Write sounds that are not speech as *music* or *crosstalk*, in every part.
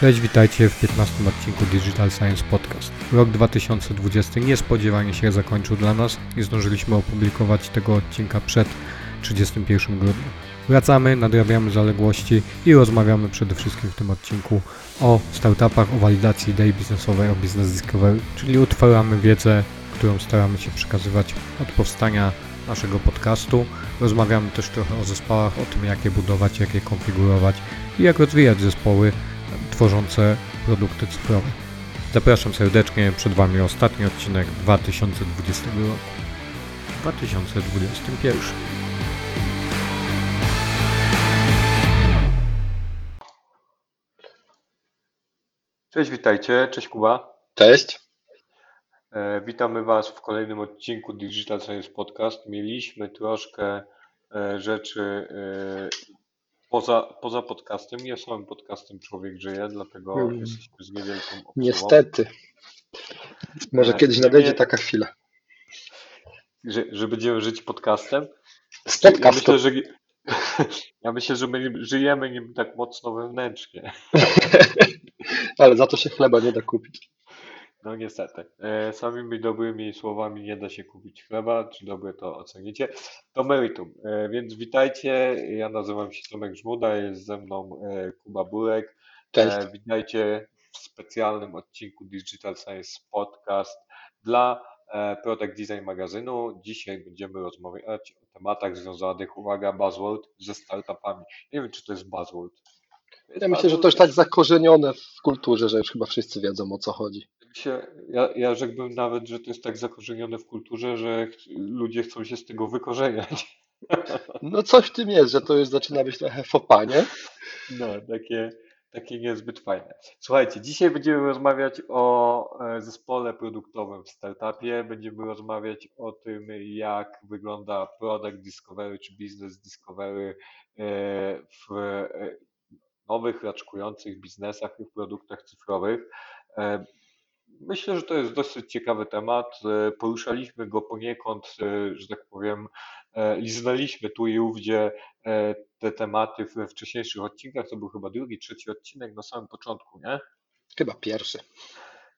Cześć, witajcie w 15 odcinku Digital Science Podcast. Rok 2020 niespodziewanie się zakończył dla nas. Nie zdążyliśmy opublikować tego odcinka przed 31 grudnia. Wracamy, nadrabiamy zaległości i rozmawiamy przede wszystkim w tym odcinku o startupach, o walidacji idei biznesowej, o business discovery, czyli utwaramy wiedzę, którą staramy się przekazywać od powstania naszego podcastu. Rozmawiamy też trochę o zespołach, o tym jak je budować, jak je konfigurować i jak rozwijać zespoły tworzące produkty cyfrowe. Zapraszam serdecznie, przed Wami ostatni odcinek 2020 roku. 2021. Cześć, witajcie. Cześć Kuba. Cześć. E, witamy Was w kolejnym odcinku Digital Science Podcast. Mieliśmy troszkę e, rzeczy e, poza, poza podcastem. Nie samym podcastem Człowiek Żyje, dlatego Mm. jesteśmy z niewielką obsługą. Niestety. Może E, kiedyś nie nadejdzie wiem. taka chwila. Że, że będziemy żyć podcastem. Z Ja podcastu. myślę, że, *laughs* ja myślę, że my żyjemy nim tak mocno wewnętrznie. *laughs* Ale za to się chleba nie da kupić. No niestety. E, Samymi dobrymi słowami nie da się kupić chleba, czy dobre to ocenicie. To meritum. E, Więc witajcie, ja nazywam się Tomek Żmuda, jest ze mną e, Kuba Burek. Cześć. Witajcie w specjalnym odcinku Digital Science Podcast dla Product Design magazynu. Dzisiaj będziemy rozmawiać o tematach związanych, uwaga, buzzword, ze startupami. Nie wiem, czy to jest buzzword. Ja myślę, że to już tak zakorzenione w kulturze, że już chyba wszyscy wiedzą o co chodzi. Się, ja, ja rzekłbym nawet, że to jest tak zakorzenione w kulturze, że ch- ludzie chcą się z tego wykorzeniać. *laughs* No coś w tym jest, że to już zaczyna być trochę fopa, nie? No, takie, takie niezbyt fajne. Słuchajcie, dzisiaj będziemy rozmawiać o e, zespole produktowym w startupie. Będziemy rozmawiać o tym, jak wygląda product discovery czy business discovery e, w e, nowych, raczkujących biznesach i w produktach cyfrowych. Myślę, że to jest dosyć ciekawy temat. E, Poruszaliśmy go poniekąd, e, że tak powiem, e, liznęliśmy tu i ówdzie te tematy we wcześniejszych odcinkach. To był chyba drugi, trzeci odcinek na samym początku, nie? Chyba pierwszy.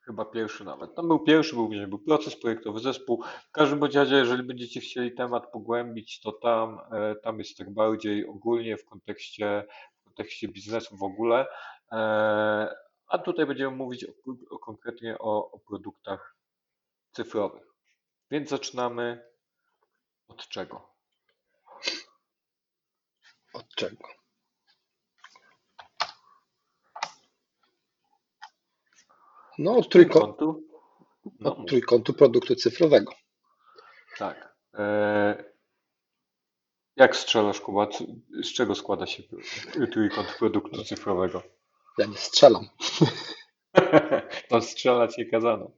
Chyba pierwszy nawet. Tam był pierwszy, był, gdzie był proces projektowy, zespół. W każdym razie, jeżeli będziecie chcieli temat pogłębić, to tam, tam jest tak bardziej ogólnie w kontekście, w kontekście biznesu w ogóle. A tutaj będziemy mówić o, o, konkretnie o, o produktach cyfrowych. Więc zaczynamy od czego? Od czego? No od trójkątu, Kątu? No, od trójkątu produktu cyfrowego. tak. E, Jak strzelasz, Kuba? Z czego składa się trójkąt produktu cyfrowego? Ja nie strzelam. *laughs* Tam strzelać nie kazano.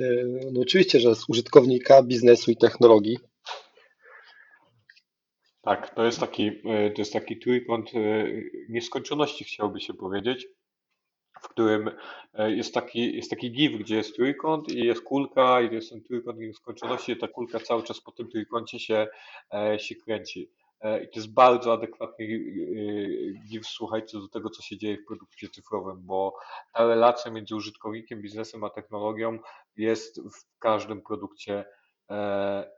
E, No oczywiście, że z użytkownika, biznesu i technologii. Tak, to jest taki, e, to jest taki trójkąt e, nieskończoności, chciałoby się powiedzieć, w którym jest taki, jest taki gif, gdzie jest trójkąt i jest kulka i jest ten trójkąt nieskończoności i ta kulka cały czas po tym trójkącie się, się kręci. E, I to jest bardzo adekwatny e, gif, słuchajcie, do tego, co się dzieje w produkcie cyfrowym, bo ta relacja między użytkownikiem, biznesem a technologią jest w każdym produkcie e,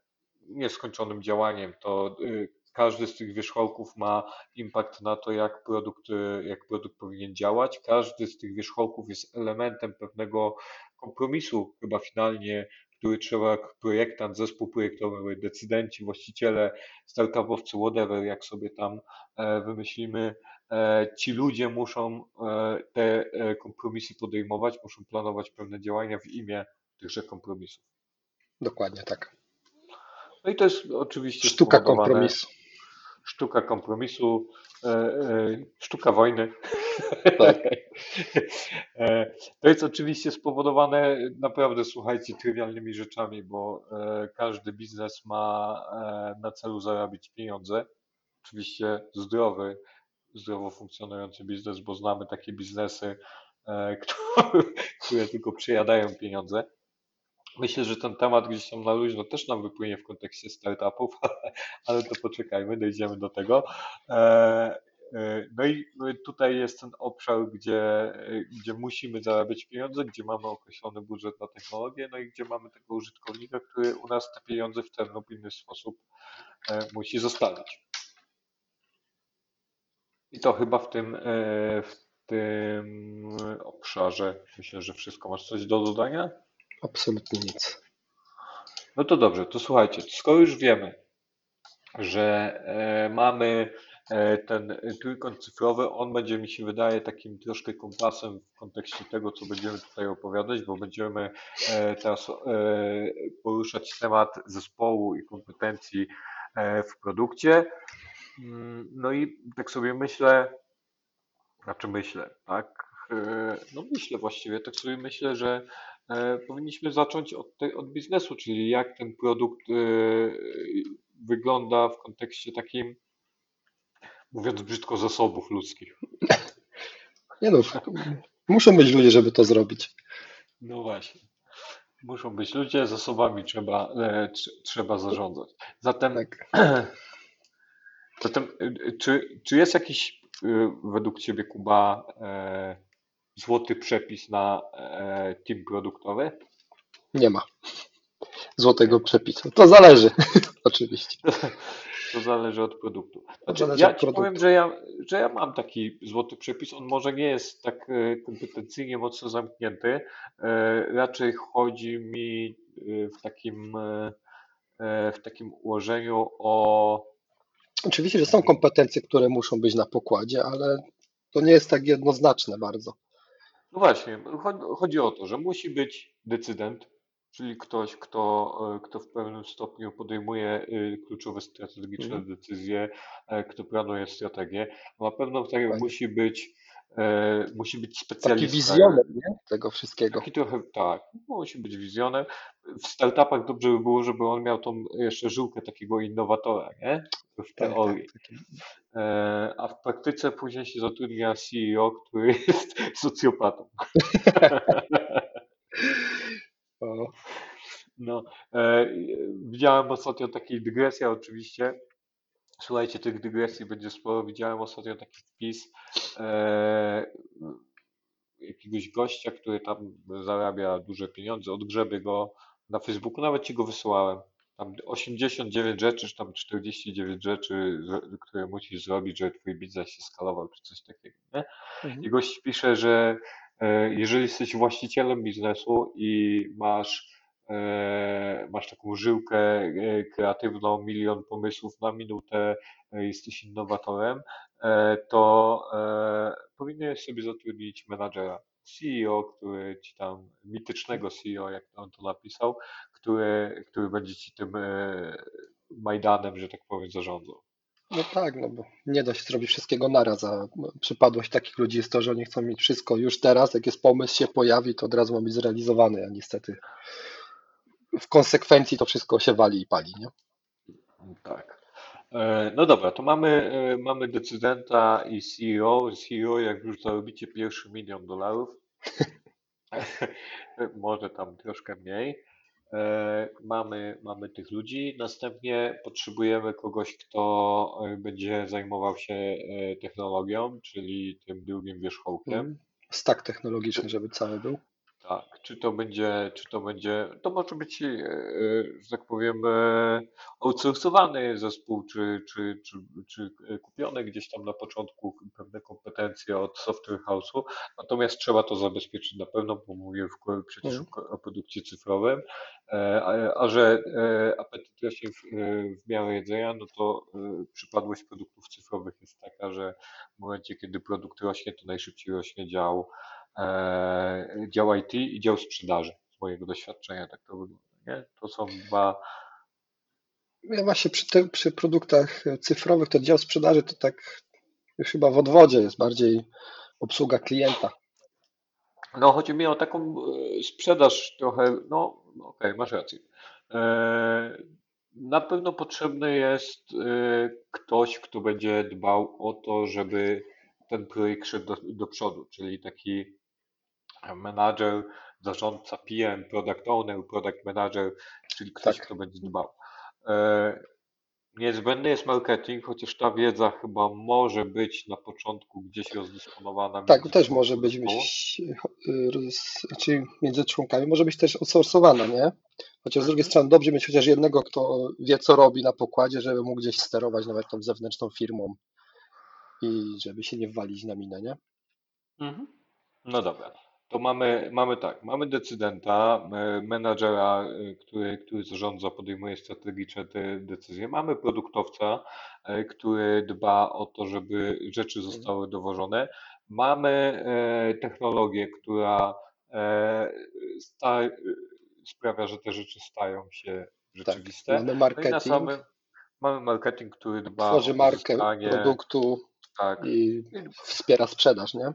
nieskończonym działaniem. To y, każdy z tych wierzchołków ma impact na to, jak produkt, y, jak produkt powinien działać. Każdy z tych wierzchołków jest elementem pewnego kompromisu, chyba finalnie, który trzeba projektant, zespół projektowy, decydenci, właściciele, startupowcy, whatever, jak sobie tam e, wymyślimy, e, ci ludzie muszą e, te kompromisy podejmować, muszą planować pewne działania w imię tychże kompromisów. Dokładnie tak. No i to jest oczywiście Sztuka kompromisu. Sztuka kompromisu, sztuka wojny. *laughs* Tak. E, To jest oczywiście spowodowane naprawdę, słuchajcie, trywialnymi rzeczami, bo e, każdy biznes ma e, na celu zarabiać pieniądze. Oczywiście zdrowy, zdrowo funkcjonujący biznes, bo znamy takie biznesy, *laughs* które, tylko przejadają pieniądze. Myślę, że ten temat gdzieś tam na luźno też nam wypłynie w kontekście startupów, *laughs* ale to poczekajmy, dojdziemy do tego. E, e, no i tutaj jest ten obszar, gdzie, e, gdzie musimy zarabiać pieniądze, gdzie mamy określony budżet na technologię, no i gdzie mamy tego użytkownika, który u nas te pieniądze w ten lub inny sposób e, musi zostawić. I to chyba w tym, w tym obszarze myślę, że wszystko. Masz coś do dodania? Absolutnie nic. No to dobrze, to słuchajcie, skoro już wiemy, że mamy ten trójkąt cyfrowy, on będzie mi się wydaje takim troszkę kompasem w kontekście tego, co będziemy tutaj opowiadać, bo będziemy e, teraz e, poruszać temat zespołu i kompetencji e, w produkcie. Mm, No i tak sobie myślę, znaczy myślę, tak? E, No myślę właściwie, tak sobie myślę, że e, powinniśmy zacząć od, te, od biznesu, czyli jak ten produkt e, wygląda w kontekście takim, mówiąc brzydko, zasobów ludzkich. Nie no, muszą być ludzie, żeby to zrobić. No właśnie. Muszą być ludzie, zasobami trzeba, e, tr- trzeba zarządzać. Zatem, Tak. *clears throat* zatem e, czy, czy jest jakiś e, według Ciebie, Kuba, e, złoty przepis na e, team produktowy? Nie ma złotego przepisu. To zależy, *laughs* oczywiście. *laughs* To zależy od produktu. Znaczy, ja od ci produktu. powiem, że ja, że ja mam taki złoty przepis. On może nie jest tak e, kompetencyjnie mocno zamknięty. E, Raczej chodzi mi e, w takim, w takim ułożeniu o. Oczywiście, że są kompetencje, które muszą być na pokładzie, ale to nie jest tak jednoznaczne bardzo. No właśnie, cho- chodzi o to, że musi być decydent, czyli ktoś, kto, e, kto w pewnym stopniu podejmuje e, kluczowe strategiczne Mhm. decyzje, e, kto planuje strategię. Na pewno tak musi być, e, musi być Taki specjalista. wizjoner nie? tego wszystkiego. Taki trochę, tak, musi być wizjoner. W startupach dobrze by było, żeby on miał tą jeszcze żyłkę takiego innowatora, nie? W Tak, teorii. tak, taki- E, A w praktyce później się zatrudnia CEO, który *laughs* jest socjopatą. *laughs* No, e, widziałem ostatnio takiej dygresji, oczywiście. Słuchajcie, tych dygresji będzie sporo. Widziałem ostatnio taki wpis e, jakiegoś gościa, który tam zarabia duże pieniądze. Odgrzebię go na Facebooku, nawet ci go wysyłałem. Tam 89 rzeczy, czy tam 49 rzeczy, które musisz zrobić, żeby twój biznes się skalował, czy coś takiego. Nie? mhm. I gość pisze, że jeżeli jesteś właścicielem biznesu i masz, e, masz taką żyłkę e, kreatywną, milion pomysłów na minutę, e, jesteś innowatorem, e, to e, powinieneś sobie zatrudnić menadżera, CEO, który ci tam, mitycznego CEO, jak on to napisał, który, który będzie ci tym e, Majdanem, że tak powiem, zarządzał. No tak, no bo nie da się zrobić wszystkiego naraz, a przypadłość takich ludzi jest to, że oni chcą mieć wszystko już teraz, jak jest pomysł się pojawi, to od razu ma być zrealizowany, a niestety w konsekwencji to wszystko się wali i pali, nie? Tak. E, No dobra, to mamy, e, mamy decydenta i CEO. CEO, jak już zarobicie pierwszy milion dolarów, *laughs* może tam troszkę mniej, e, mamy, mamy tych ludzi. Następnie potrzebujemy kogoś, kto e, będzie zajmował się e, technologią, czyli tym drugim wierzchołkiem. Mhm. Stack technologiczny, żeby cały był. Tak, czy to będzie, czy to będzie, to może być, e, że tak powiem, e, outsourcowany zespół, czy, czy, czy, czy kupione gdzieś tam na początku pewne kompetencje od software house'u, natomiast trzeba to zabezpieczyć na pewno, bo mówię w, przecież Mhm. o, produkcie cyfrowym, e, a, a że apetyt rośnie w, w miarę jedzenia, no to przypadłość produktów cyfrowych jest taka, że w momencie, kiedy produkt rośnie, to najszybciej rośnie dział dział IT i dział sprzedaży. Z mojego doświadczenia tak to wygląda. Nie? To są dwa. Ja właśnie przy, te, przy produktach cyfrowych to dział sprzedaży to tak już chyba w odwodzie jest bardziej obsługa klienta. No, chodzi mi o taką e, sprzedaż trochę. No, no okej, masz rację. E, na pewno potrzebny jest e, ktoś, kto będzie dbał o to, żeby ten projekt szedł do, do przodu, czyli taki menadżer, zarządca PM, product owner, product manager, czyli ktoś, Tak. kto będzie dbał. E, Niezbędny jest marketing, chociaż ta wiedza chyba może być na początku gdzieś rozdysponowana Tak, też może być, roz- znaczy między członkami, może być też outsourcowana, nie? Chociaż z drugiej Mhm. strony dobrze mieć chociaż jednego, kto wie, co robi na pokładzie, żeby mógł gdzieś sterować nawet tą zewnętrzną firmą i żeby się nie walić na minę, nie? Mhm. No dobra, to mamy, mamy tak, mamy decydenta, e, menadżera, e, który, który zarządza, podejmuje strategiczne te decyzje. Mamy produktowca, e, który dba o to, żeby rzeczy zostały dowożone. Mamy technologię, która sta, sprawia, że te rzeczy stają się Tak. rzeczywiste. Mamy No marketing, samym, mamy marketing, który dba tworzy o markę produktu tak, i wspiera sprzedaż, nie?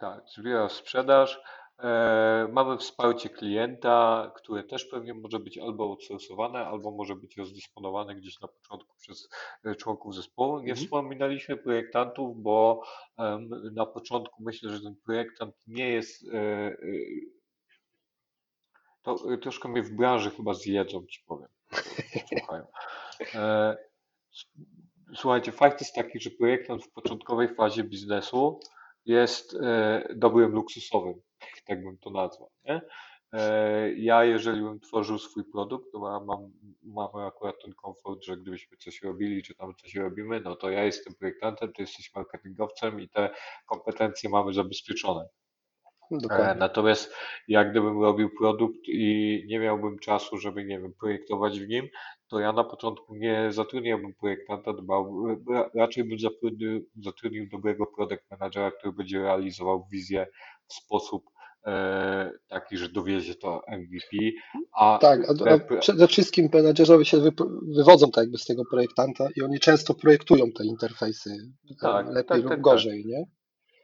Tak, zbiera sprzedaż. E, mamy wsparcie klienta, które też pewnie może być albo outsourcowane, albo może być rozdysponowane gdzieś na początku przez e, członków zespołu. Nie Mhm. wspominaliśmy projektantów, bo em, na początku myślę, że ten projektant nie jest. E, e, to e, troszkę mnie w branży chyba zjedzą, ci powiem. Słuchają. E, Słuchajcie, fakt jest taki, że projektant w początkowej fazie biznesu jest e, dobrym luksusowym, *laughs* tak bym to nazwał. Nie? E, ja, jeżeli bym tworzył swój produkt, to mam, mam, mamy akurat ten komfort, że gdybyśmy coś robili, czy tam coś robimy, no to ja jestem projektantem, ty jesteś marketingowcem i te kompetencje mamy zabezpieczone. E, Dokładnie. Natomiast jak gdybym robił produkt i nie miałbym czasu, żeby, nie wiem, projektować w nim, to ja na początku nie zatrudniałbym projektanta, dbał, ra- raczej bym zatrudnił, zatrudnił dobrego product managera, który będzie realizował wizję w sposób e, taki, że dowiezie to MVP, a Tak, a, a pr- przede wszystkim menedżerowie się wyp- wywodzą tak jakby z tego projektanta i oni często projektują te interfejsy Tak, lepiej tak, lub tak, tak. gorzej, nie?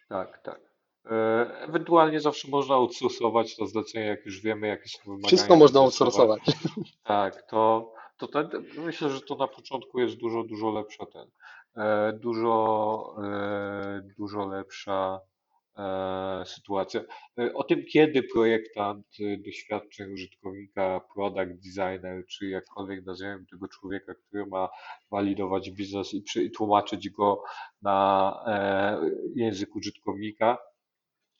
Tak, tak. E, Ewentualnie zawsze można outsourcować to zlecenie, jak już wiemy, jakie są wymagania Wszystko można outsourcować. *laughs* Tak, to, to ten, myślę, że to na początku jest dużo, dużo lepsza ten, e, dużo, e, dużo lepsza sytuacja. O tym, kiedy projektant, doświadczeń użytkownika, product designer, czy jakkolwiek nazwiemy tego człowieka, który ma walidować biznes i, tłumaczyć go na język użytkownika,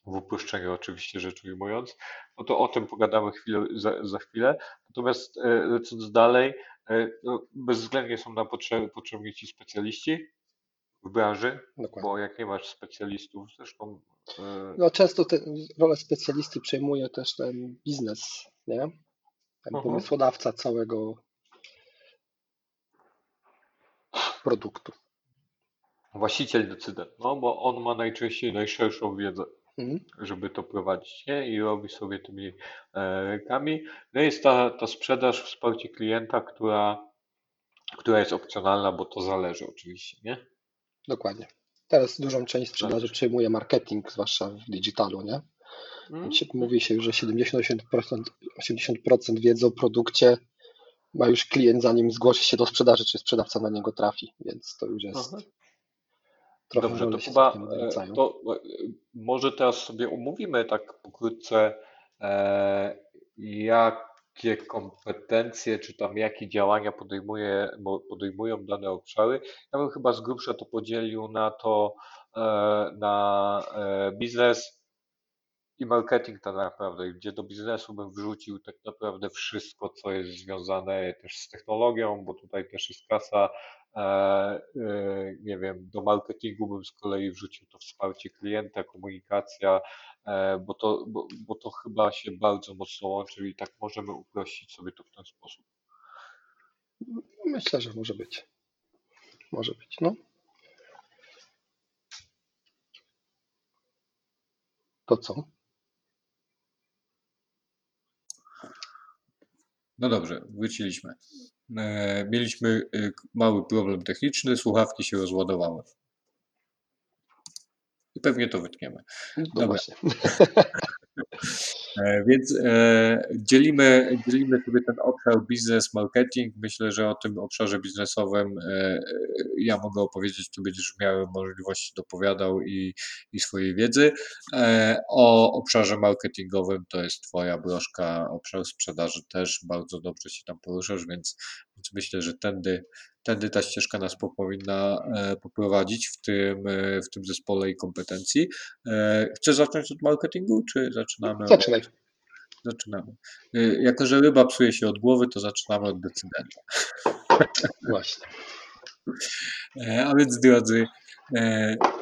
w uproszczeniu oczywiście rzecz ujmując, no to o tym pogadamy chwilę, za, za chwilę. Natomiast e, lecąc dalej, e, no, bezwzględnie są nam potrzeb, potrzebni ci specjaliści w branży, Dokładnie. bo jak nie masz specjalistów, zresztą e, No często tę rolę specjalisty przejmuje też ten biznes, nie? Ten Mhm. pomysłodawca całego produktu. właściciel decydent, no bo on ma najczęściej najszerszą wiedzę, Mhm. żeby to prowadzić, nie? I robi sobie tymi e, rękami. No jest ta, ta sprzedaż, wsparcie klienta, która, która jest opcjonalna, bo to zależy oczywiście, nie? Dokładnie. Teraz dużą część sprzedaży Zależy. przejmuje marketing, zwłaszcza w digitalu, nie? Mm. Się- Mówi się już, że 70-80% 80% wiedzy o produkcie ma już klient, zanim zgłosi się do sprzedaży, czy sprzedawca na niego trafi, więc to już jest Aha. Trochę Dobrze, to całkiem e, to e, może teraz sobie omówimy tak pokrótce, e, jakie kompetencje, czy tam jakie działania podejmuje, podejmują dane obszary. Ja bym chyba z grubsza to podzielił na to, e, na e, biznes i marketing tak naprawdę, gdzie do biznesu bym wrzucił tak naprawdę wszystko, co jest związane też z technologią, bo tutaj też jest kasa. E, e, nie wiem, do marketingu bym z kolei wrzucił to wsparcie klienta, komunikacja, e, bo to, bo, bo to chyba się bardzo mocno łączy i tak możemy uprościć sobie to w ten sposób. Myślę, że może być. Może być, no. To co? No dobrze, wróciliśmy. E, Mieliśmy e, mały problem techniczny, słuchawki się rozładowały. I pewnie to wytniemy. No Dobra. właśnie. E, Więc e, dzielimy, dzielimy sobie ten obszar biznes, marketing. Myślę, że o tym obszarze biznesowym e, ja mogę opowiedzieć, tu będziesz w miarę możliwości dopowiadał i, i swojej wiedzy. E, O obszarze marketingowym to jest Twoja broszka, obszar sprzedaży też bardzo dobrze się tam poruszasz, więc Więc myślę, że tędy, tędy ta ścieżka nas po- powinna e, poprowadzić w tym, e, w tym zespole i kompetencji. E, Chcesz zacząć od marketingu, czy zaczynamy? od- Zaczynaj. Zaczynamy. E, Jako, że ryba psuje się od głowy, to zaczynamy od decydenta. *laughs* Właśnie. A więc drodzy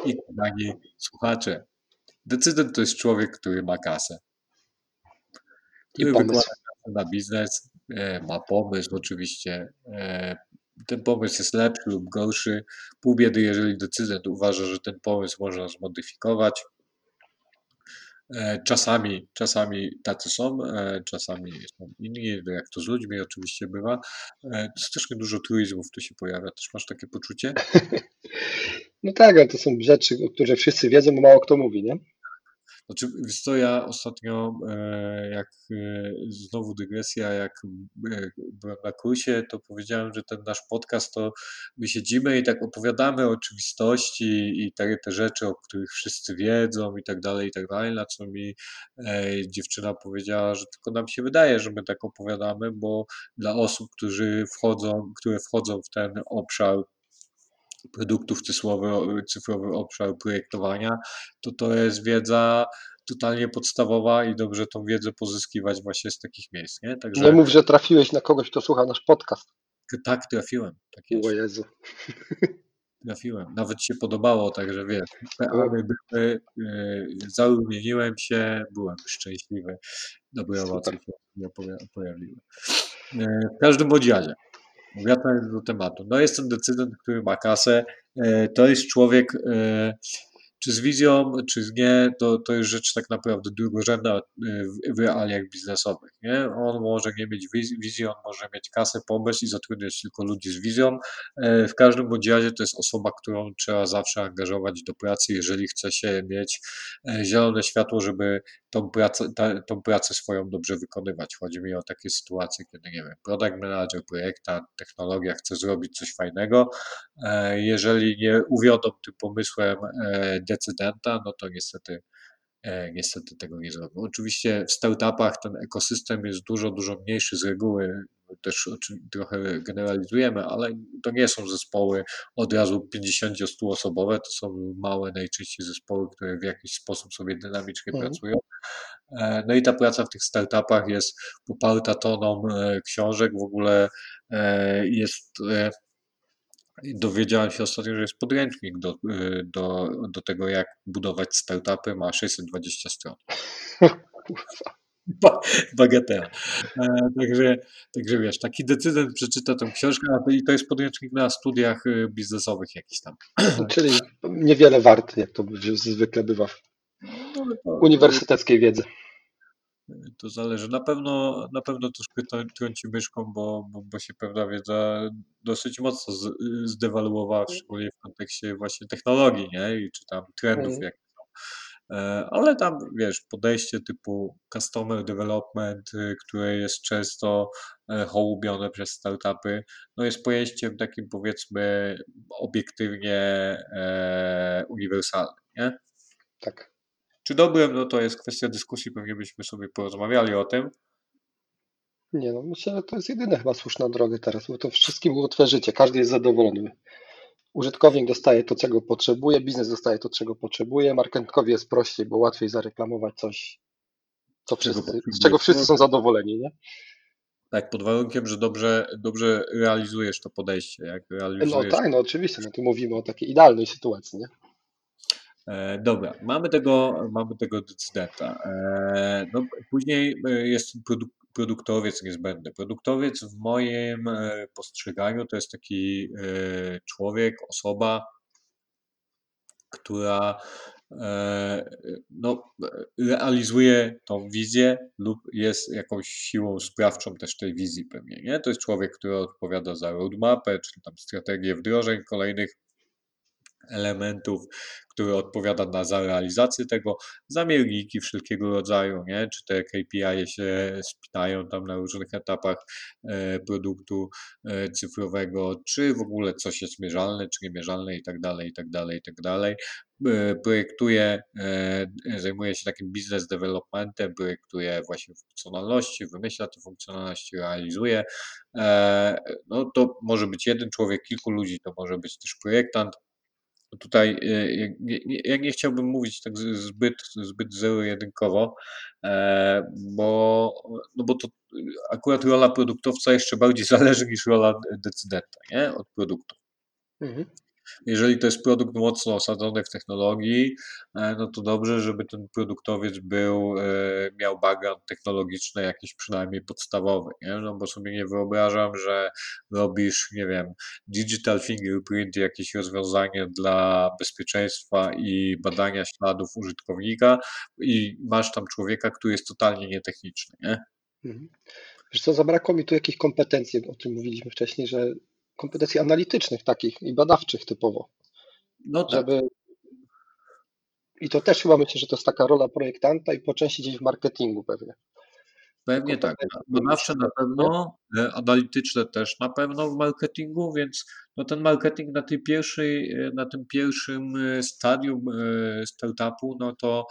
i kochani słuchacze, decydent to jest człowiek, który ma kasę. I Który wykłada na biznes, ma pomysł oczywiście. Ten pomysł jest lepszy lub gorszy. Pół biedy, jeżeli decydent uważa, że ten pomysł można zmodyfikować. E, Czasami, czasami tacy są, e, czasami są inni, jak to z ludźmi oczywiście bywa. E, Strasznie dużo truizmów tu się pojawia. Też masz takie poczucie? *laughs* No tak, ale to są rzeczy, o których wszyscy wiedzą, bo mało kto mówi, nie? Znaczy, wiesz co, ja ostatnio, e, jak e, znowu dygresja, jak e, byłem na kursie, to powiedziałem, że ten nasz podcast to my siedzimy i tak opowiadamy o oczywistości i te, te rzeczy, o których wszyscy wiedzą i tak dalej, i tak dalej, na co mi dziewczyna powiedziała, że tylko nam się wydaje, że my tak opowiadamy, bo dla osób, którzy wchodzą, które wchodzą w ten obszar produktów cyfrowy, cyfrowy obszar projektowania, to to jest wiedza totalnie podstawowa i dobrze tą wiedzę pozyskiwać właśnie z takich miejsc, nie? Także Nie mów, że trafiłeś na kogoś, kto słucha nasz podcast. tak trafiłem, tak jest, O Jezu. *laughs* trafiłem. Nawet się podobało, także wiesz, były, yy, zarumieniłem się, byłem szczęśliwy, dobre Super. owocje się pojawiły. Yy, W każdym bądź razie, wracając do tematu, no jest ten decydent, który ma kasę, yy, to jest człowiek, yy, czy z wizją, czy z nie, to, to jest rzecz tak naprawdę drugorzędna yy, w, w realiach biznesowych. Nie? On może nie mieć wiz- wizji, on może mieć kasę, pomysł i zatrudniać tylko ludzi z wizją. Yy, W każdym bądź razie to jest osoba, którą trzeba zawsze angażować do pracy, jeżeli chce się mieć yy, zielone światło, żeby tą pracę, ta, tą pracę swoją dobrze wykonywać. Chodzi mi o takie sytuacje, kiedy, nie wiem, product manager, projekta, technologia chce zrobić coś fajnego. E, Jeżeli nie uwiodą tym pomysłem e, decydenta, no to niestety, e, niestety tego nie zrobią. Oczywiście w startupach ten ekosystem jest dużo, dużo mniejszy z reguły. Też trochę generalizujemy, ale to nie są zespoły od razu 50-100 osobowe, to są małe najczęściej zespoły, które w jakiś sposób sobie dynamicznie Mhm. pracują. E, No i ta praca w tych startupach jest poparta toną e, książek, w ogóle jest, dowiedziałem się ostatnio, że jest podręcznik do, e, do, do tego, jak budować startupy, ma 620 stron. Ba- *laughs* Bagatela. E, Także, także wiesz, taki decydent przeczyta tę książkę a to- i to jest podręcznik na studiach e, biznesowych jakiś tam. *clears throat* Czyli niewiele wart, jak to zwykle bywa w No, uniwersyteckiej wiedzy. To zależy. Na pewno, na pewno troszkę trąci myszką, bo, bo, bo się pewna wiedza dosyć mocno z, zdewaluowała, szczególnie w kontekście właśnie technologii, nie? I czy tam trendów, Mhm. są. E, Ale tam, wiesz, podejście typu customer development, y, które jest często e, hołubione przez startupy, no jest pojęciem takim powiedzmy obiektywnie e, uniwersalnym, nie? Tak. Czy dobrym, no to jest kwestia dyskusji, pewnie byśmy sobie porozmawiali o tym. Nie no, myślę, że to jest jedyna chyba słuszna droga teraz, bo to wszystkim ułatwia życie, każdy jest zadowolony. Użytkownik dostaje to, czego potrzebuje, biznes dostaje to, czego potrzebuje, marketingowi jest prościej, bo łatwiej zareklamować coś, co wszyscy, z czego wszyscy są zadowoleni, nie? Tak, pod warunkiem, że dobrze, dobrze realizujesz to podejście. Jak No realizujesz. tak, no oczywiście, no tu mówimy o takiej idealnej sytuacji, nie? E, dobra, mamy tego, mamy tego decydenta. E, no, później e, jest produ produktowiec niezbędny. Produktowiec w moim postrzeganiu to jest taki człowiek, osoba, która no, realizuje tą wizję lub jest jakąś siłą sprawczą też tej wizji pewnie. Nie? To jest człowiek, który odpowiada za roadmapę, czy tam strategię wdrożeń kolejnych elementów, który odpowiada na za realizację tego, zamierniki wszelkiego rodzaju, nie? czy te KPI się spinają tam na różnych etapach e, produktu e, cyfrowego, czy w ogóle coś jest mierzalne, czy niemierzalne i tak dalej, i tak dalej, i tak dalej. e, projektuje, zajmuje się takim business developmentem, projektuje właśnie funkcjonalności, wymyśla te funkcjonalności, realizuje. No to może być jeden człowiek, kilku ludzi, to może być też projektant. Tutaj e, ja nie, chciałbym mówić tak zbyt, zbyt zero-jedynkowo, e, bo, no bo to akurat rola produktowca jeszcze bardziej *laughs* zależy niż rola decydenta nie? od produktu. Mhm. Jeżeli to jest produkt mocno osadzony w technologii, e, no to dobrze, żeby ten produktowiec był, e, miał background technologiczny jakiś przynajmniej podstawowy, nie? No bo sobie nie wyobrażam, że robisz, nie wiem, digital fingerprint, jakieś rozwiązanie dla bezpieczeństwa i badania śladów użytkownika i masz tam człowieka, który jest totalnie nietechniczny, nie? Mhm. Wiesz co, zabrakło mi tu jakichś kompetencji, o czym mówiliśmy wcześniej, że kompetencji analitycznych takich i badawczych typowo, No tak. żeby i to też chyba myślę, że to jest taka rola projektanta i po części gdzieś w marketingu pewnie. Pewnie tak. kompetencje Badawcze na pewno, e, analityczne też na pewno w marketingu, więc no ten marketing na tej pierwszej, e, na tym pierwszym e, stadium startupu, no to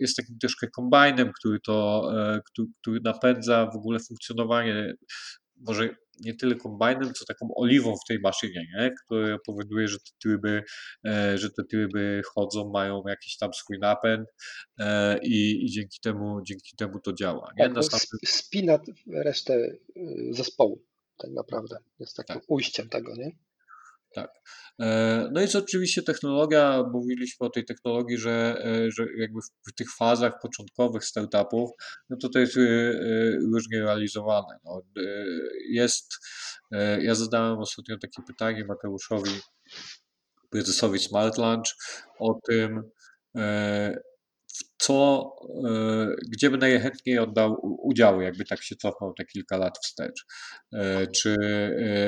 jest takim troszkę kombajnem, który to, który, który napędza w ogóle funkcjonowanie, może nie tyle kombajnem, co taką oliwą w tej maszynie, nie? która powoduje, że te tryby, e, że te tryby chodzą, mają jakiś tam swój napęd e, i, i dzięki temu, dzięki temu to działa. Nie? Tak, sp- spina resztę y, zespołu tak naprawdę. Jest takim Tak. ujściem tego, nie? Tak. E, No jest oczywiście technologia, mówiliśmy o tej technologii, że, e, że jakby w, tych fazach początkowych startupów, no to to jest e, e, różnie realizowane. No, jest, ja zadałem ostatnio takie pytanie Mateuszowi, prezesowi Smart Lunch o tym, co, e, gdzie by najchętniej oddał udziały, jakby tak się cofnął te kilka lat wstecz. E, Czy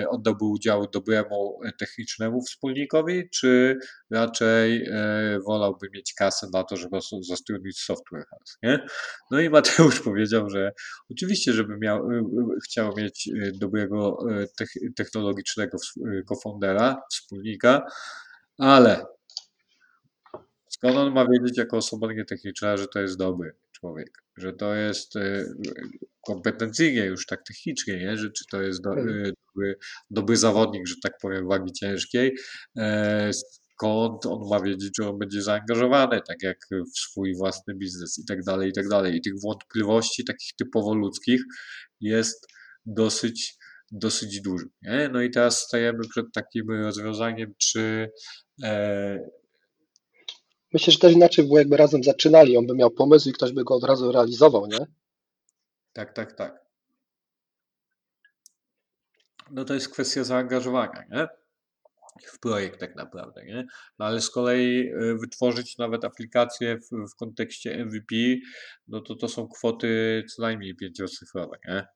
e, oddałby udział dobremu technicznemu wspólnikowi, czy raczej wolałby mieć kasę na to, żeby zatrudnić software house, nie? No i Mateusz *laughs* powiedział, że oczywiście, żeby miał, chciał mieć dobrego tech- technologicznego co-foundera, wspólnika, ale skąd on ma wiedzieć jako osoba nietechniczna, że to jest dobry człowiek, że to jest e, kompetencyjnie już tak technicznie, nie? że czy to jest do, Mhm. e, dobry, dobry zawodnik, że tak powiem, wagi ciężkiej, e, skąd on ma wiedzieć, że on będzie zaangażowany, tak jak w swój własny biznes i tak dalej, i tak dalej. I tych wątpliwości takich typowo ludzkich jest dosyć, dosyć dużo. Nie? No i teraz stajemy przed takim rozwiązaniem, czy e, Myślę, że też inaczej było, jakby razem zaczynali. On by miał pomysł i ktoś by go od razu realizował, nie? Tak, tak, tak. No to jest kwestia zaangażowania, nie? W projekt tak naprawdę, nie? No ale z kolei y, wytworzyć nawet aplikację w, w kontekście MVP, no to to są kwoty co najmniej pięciocyfrowe, nie?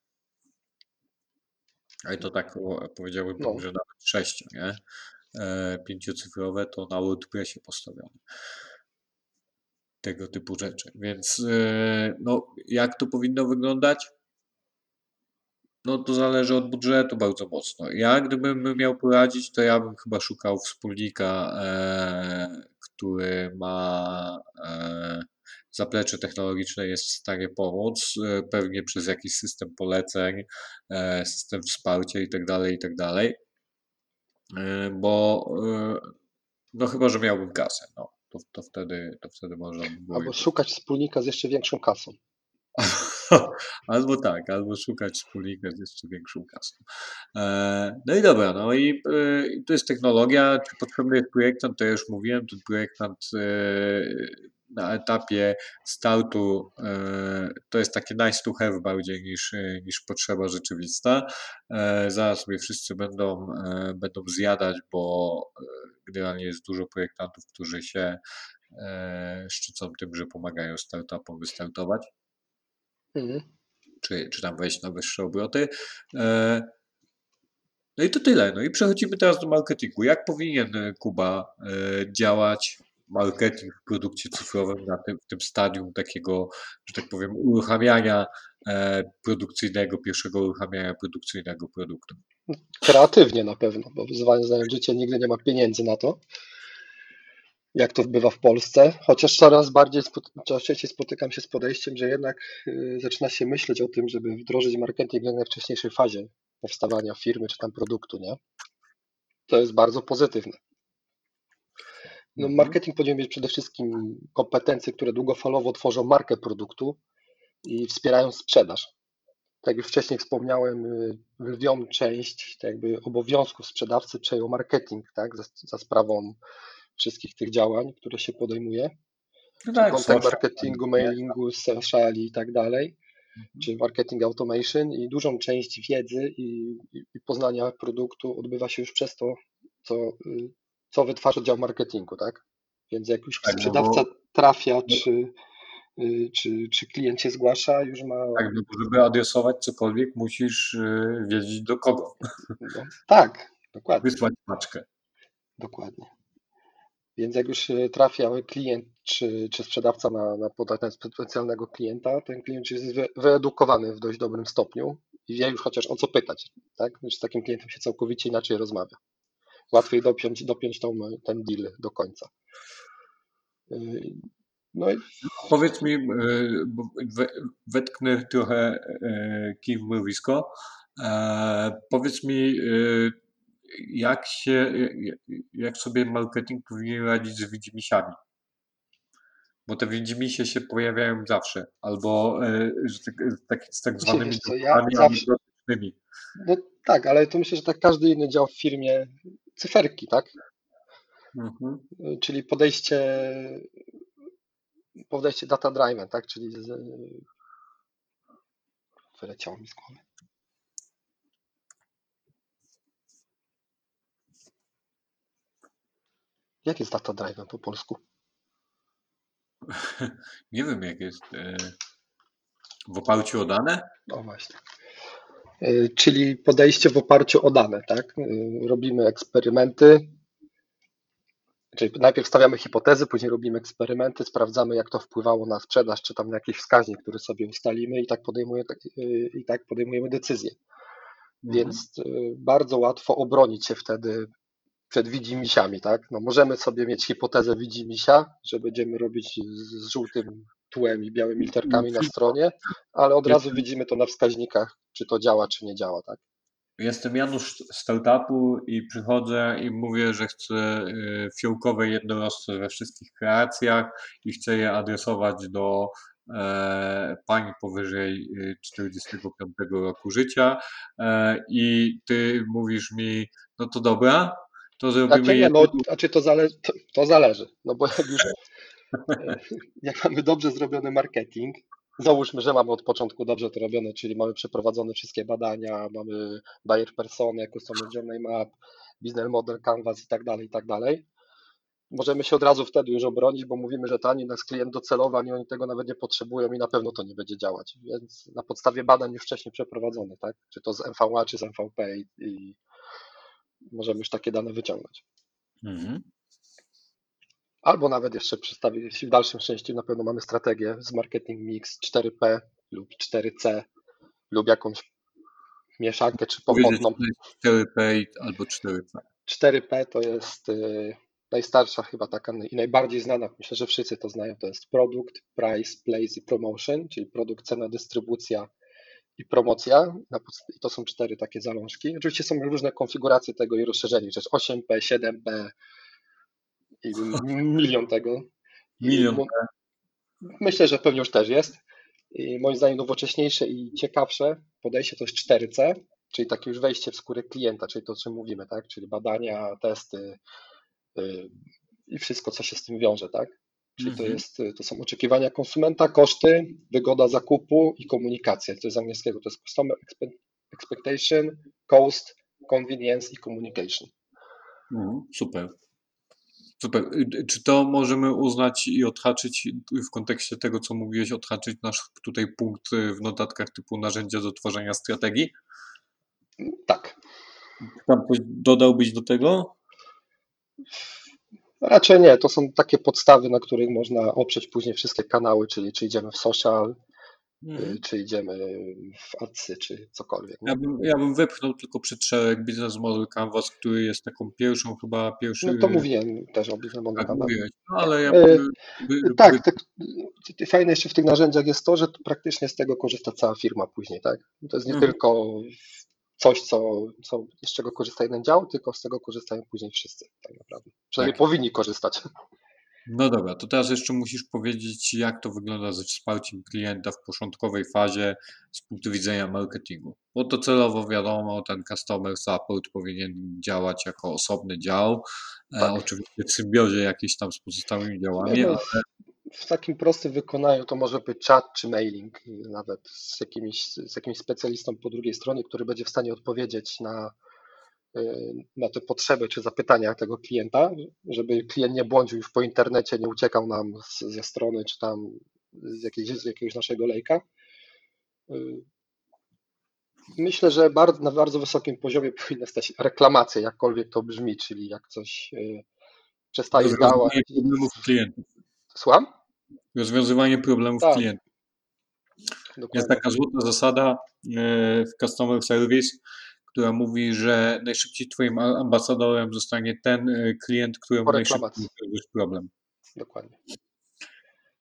A i to tak powiedziałbym, No. że nawet sześcio, nie? E, pięciocyfrowe to na WordPressie postawione. Tego typu rzeczy. Więc e, no, jak to powinno wyglądać? No to zależy od budżetu bardzo mocno. Ja gdybym miał poradzić, to ja bym chyba szukał wspólnika, e, który ma e, zaplecze technologiczne, jest w stanie pomóc, e, pewnie przez jakiś system poleceń, e, system wsparcia i tak dalej, i tak dalej. E, Bo e, no chyba, że miałbym kasę, no, to, to wtedy, to wtedy można by było Albo szukać wspólnika z jeszcze większą kasą. *laughs* Albo tak, albo szukać wspólnika z jeszcze większą kasą. E, No i dobra, no i e, i to jest technologia. Czy potrzebny jest projektant? To ja już mówiłem, ten projektant e, na etapie startu e, to jest takie nice to have bardziej niż, e, niż potrzeba rzeczywista. E, Zaraz sobie wszyscy będą, będą zjadać, bo generalnie jest dużo projektantów, którzy się szczycą tym, że pomagają startupom wystartować Mhm. czy, czy tam wejść na wyższe obroty. No i to tyle. No i przechodzimy teraz do marketingu. Jak powinien Kuba działać marketing w produkcie cyfrowym na tym, w tym stadium takiego, że tak powiem, uruchamiania e, produkcyjnego, pierwszego uruchamiania produkcyjnego produktu? Kreatywnie na pewno, bo wyzwanie znając życie nigdy nie ma pieniędzy na to. jak to bywa w Polsce, chociaż coraz bardziej, częściej spotykam się z podejściem, że jednak y, zaczyna się myśleć o tym, żeby wdrożyć marketing w najwcześniejszej fazie powstawania firmy czy tam produktu, nie? To jest bardzo pozytywne. No, Mhm. marketing powinien mieć przede wszystkim kompetencje, które długofalowo tworzą markę produktu i wspierają sprzedaż. Tak jak już wcześniej wspomniałem, y, lwią część tak jakby obowiązków sprzedawcy przejął marketing, tak, za, za sprawą wszystkich tych działań, które się podejmuje, No tak, social, marketingu, mailingu, sociali i tak dalej, Mhm. czy marketing automation i dużą część wiedzy i, i i poznania produktu odbywa się już przez to, co, y, co wytwarza dział marketingu, tak? Więc jak już Tak, no sprzedawca bo, trafia, czy, y, czy, czy klient się zgłasza, już ma, tak, no bo żeby adresować cokolwiek, musisz y, wiedzieć do kogo no, tak, dokładnie, wysłać paczkę. dokładnie. Więc jak już y, trafia klient czy, czy sprzedawca na, na potencjalnego klienta, ten klient jest wy- wyedukowany w dość dobrym stopniu i wie już chociaż o co pytać. Tak? Z takim klientem się całkowicie inaczej rozmawia. Łatwiej dopiąć, dopiąć tą, ten deal do końca. Y, No i Powiedz mi, bo we- wetknę trochę kij w mrowisko. E, Powiedz mi, jak się, jak sobie marketing powinien radzić z widzimisiami? Bo te widzimisie się pojawiają zawsze, albo że tak, z tak zwanymi ja zawsze, no tak, ale to myślę, że tak każdy inny dział w firmie, cyferki, tak? Mhm. Czyli podejście, podejście data driven, tak? Czyli z, wyleciało mi z głowy. Jak jest data driven po polsku? *laughs* Nie wiem, jak jest. y, W oparciu o dane? O właśnie. Y, Czyli podejście w oparciu o dane, tak? Y, Robimy eksperymenty, czyli najpierw stawiamy hipotezy, później robimy eksperymenty, sprawdzamy, jak to wpływało na sprzedaż, czy tam na jakiś wskaźnik, który sobie ustalimy i tak podejmujemy, i tak podejmujemy decyzje. Mhm. Więc bardzo łatwo obronić się wtedy przed widzimisiami, tak? No możemy sobie mieć hipotezę widzimisia, że będziemy robić z żółtym tłem i białymi literkami na stronie, ale od razu widzimy to na wskaźnikach, czy to działa, czy nie działa, tak? Jestem Janusz z startupu i przychodzę i mówię, że chcę y, fiołkowe jednorożce we wszystkich kreacjach i chcę je adresować do e, pań powyżej y, 45 roku życia e, i ty mówisz mi, no to dobra, to zrobimy Znaczy nie, no, znaczy to, zale, to, to zależy, no bo jak już *laughs* *laughs* jak mamy dobrze zrobiony marketing, załóżmy, że mamy od początku dobrze to robione, czyli mamy przeprowadzone wszystkie badania, mamy buyer persony, customer journey map, business model canvas i tak dalej, i tak dalej. Możemy się od razu wtedy już obronić, bo mówimy, że to ani nas klient docelowy, ani oni tego nawet nie potrzebują i na pewno to nie będzie działać. Więc na podstawie badań już wcześniej przeprowadzonych, tak? Czy to z MVA, czy z MVP i, i możemy już takie dane wyciągnąć. Mhm. Albo nawet jeszcze przedstawić, jeśli w dalszym szczęściu na pewno mamy strategię z marketing mix 4P lub 4C lub jakąś mieszankę czy pochodną. to jest 4P albo 4C. 4P to jest y, najstarsza chyba taka i najbardziej znana, myślę, że wszyscy to znają, to jest produkt, price, place i promotion, czyli produkt, cena, dystrybucja i promocja. I to są cztery takie zalążki. Oczywiście są różne konfiguracje tego i rozszerzenia, to jest 8P, 7P i milion tego. Milion mo- Myślę, że pewnie już też jest. I moim zdaniem nowocześniejsze i ciekawsze podejście to jest 4C, czyli takie już wejście w skórę klienta, czyli to, o czym mówimy, tak? Czyli badania, testy yy, i wszystko, co się z tym wiąże, tak? Czyli to, Mhm. jest, y, to są oczekiwania konsumenta, koszty, wygoda zakupu i komunikacja. To jest z angielskiego, to jest customer expe- expectation, cost, convenience i communication. Mhm, super. Super. Y, Czy to możemy uznać i odhaczyć w kontekście tego, co mówiłeś, odhaczyć nasz tutaj punkt y, w notatkach typu narzędzia do tworzenia strategii? Tak. Tam coś dodałbyś do tego? Raczej nie, to są takie podstawy, na których można oprzeć później wszystkie kanały, czyli czy idziemy w social, Mhm. czy idziemy w adsy, czy cokolwiek. Ja bym, ja bym wypchnął tylko przed szereg Business Model Canvas, który jest taką pierwszą chyba pierwszy. No to mówiłem też o Business Model Tak, Canvas. No ale ja by, by, Tak, tak. Fajne jeszcze w tych narzędziach jest to, że praktycznie z tego korzysta cała firma później, tak? To jest nie Mhm. tylko coś, co, co, z czego korzysta jeden dział, tylko z tego korzystają później wszyscy, tak naprawdę. Przynajmniej Tak. powinni korzystać. No dobra, to teraz jeszcze musisz powiedzieć, jak to wygląda ze wsparciem klienta w początkowej fazie z punktu widzenia marketingu. Bo to celowo wiadomo, ten customer support powinien działać jako osobny dział, e, Tak. oczywiście w symbiozie jakiejś tam z pozostałymi działami, Nie, no, ale W takim prostym wykonaniu to może być chat czy mailing, nawet z jakimś, z jakimś specjalistą po drugiej stronie, który będzie w stanie odpowiedzieć na, na te potrzeby czy zapytania tego klienta, żeby klient nie błądził już po internecie, nie uciekał nam z, ze strony czy tam z, jakiejś, z jakiegoś naszego lejka. Y, Myślę, że bardzo, na bardzo wysokim poziomie powinny stać reklamacje, jakkolwiek to brzmi, czyli jak coś y, przestaje działać. problemów klientów. Słucham? Rozwiązywanie problemów Tak, klientów. Jest Dokładnie. taka złota zasada w Customer Service, która mówi, że najszybciej Twoim ambasadorem zostanie ten e, klient, któremu najszybciej rozwiążesz problem. Dokładnie.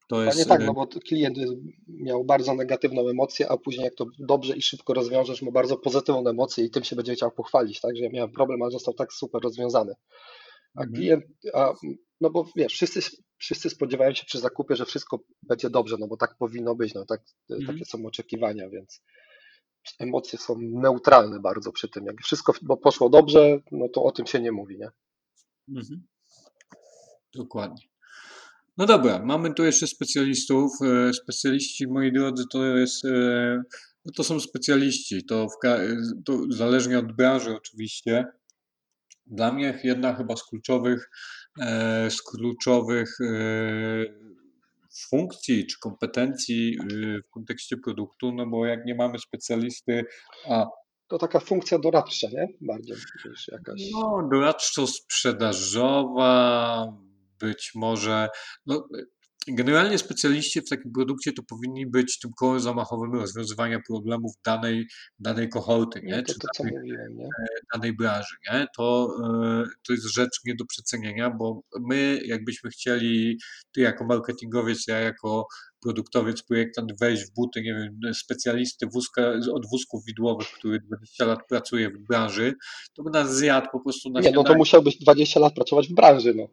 To Panie jest. tak, e, no bo klient y, miał bardzo negatywną emocję, a później jak to dobrze i szybko rozwiążesz, ma bardzo pozytywną emocję i tym się będzie chciał pochwalić, tak, że ja miałem problem, ale został tak super rozwiązany. A Mhm. klient, a, no bo wiesz, wszyscy, wszyscy spodziewają się przy zakupie, że wszystko będzie dobrze, no bo tak powinno być, no tak, y, Mhm. takie są oczekiwania, więc emocje są neutralne bardzo przy tym. Jak wszystko poszło dobrze, no to o tym się nie mówi, nie? Mhm. Dokładnie. No dobra, mamy tu jeszcze specjalistów. E, Specjaliści, moi drodzy, to jest, e, no to są specjaliści. To, w, ka- to zależnie od branży oczywiście. Dla mnie jedna chyba z kluczowych, e, z kluczowych e, funkcji czy kompetencji e, w kontekście produktu, no bo jak nie mamy specjalisty, a To taka funkcja doradcza, nie? Bardziej niż jakaś. No, doradczo-sprzedażowa, być może. No, generalnie specjaliści w takim produkcie to powinni być tym kołem zamachowym rozwiązywania problemów danej, danej kohorty, nie? to czy to, co danej, mówiłem, nie? danej branży. Nie? To, e, to jest rzecz nie do przecenienia, bo my, jakbyśmy chcieli, ty jako marketingowiec, ja jako produktowiec, projektant, wejść w buty, nie wiem, specjalisty wózka, od wózków widłowych, który 20 lat pracuje w branży, to by nas zjadł po prostu na Nie, no to musiałbyś 20 lat pracować w branży, no.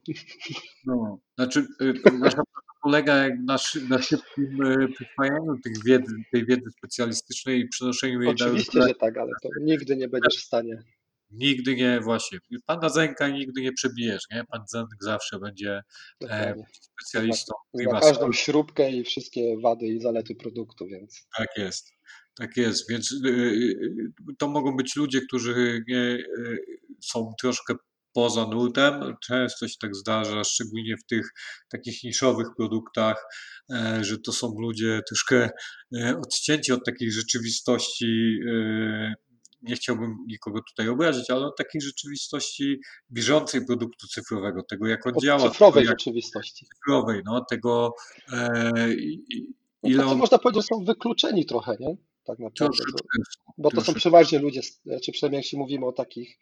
No, znaczy, *laughs* nasza praca polega na, szy- na szybkim y, przyswajaniu tych wiedzy, tej wiedzy specjalistycznej i przenoszeniu jej do Oczywiście, że tak, ale to nigdy nie będziesz w stanie. Nigdy nie, właśnie, pana Zenka nigdy nie przebijesz, nie? Pan Zenk zawsze będzie e, specjalistą Zna prima każdą śrubkę i wszystkie wady i zalety produktu, więc Tak jest, tak jest, więc y, y, to mogą być ludzie, którzy nie, y, są troszkę poza nurtem. Często się tak zdarza, szczególnie w tych takich niszowych produktach, e, że to są ludzie troszkę e, odcięci od takiej rzeczywistości. e, Nie chciałbym nikogo tutaj obrazić, ale od takiej rzeczywistości bieżącej produktu cyfrowego, tego jak on od działa, cyfrowej jak rzeczywistości. cyfrowej, no, tego e, No ile tacy on można powiedzieć, że są wykluczeni trochę, nie? Tak naprawdę. Bo, to są przeważnie ludzie, czy przynajmniej jeśli mówimy o takich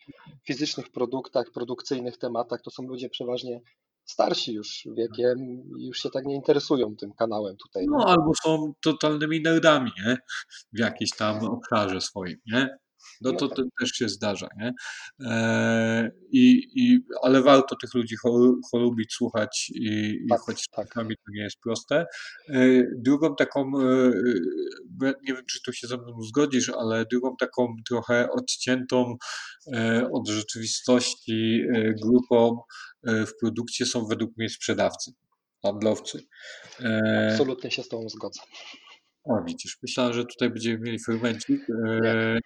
fizycznych produktach, produkcyjnych tematach, to są ludzie przeważnie starsi już wiekiem i już się tak nie interesują tym kanałem tutaj. No, albo są totalnymi nerdami, nie? W jakiejś tam obszarze swoim, nie? No No to, tak. to też się zdarza, nie? E, i, i, ale warto tych ludzi chol- cholubić, słuchać i, i Tak, choć tak. czasami to nie jest proste. E, drugą taką, e, nie wiem czy tu się ze mną zgodzisz, ale drugą taką trochę odciętą od rzeczywistości grupą w produkcie są według mnie sprzedawcy, handlowcy. Absolutnie się z Tobą zgodzę. o, widzisz, myślałem, że tutaj będziemy mieli fermencik. Nie.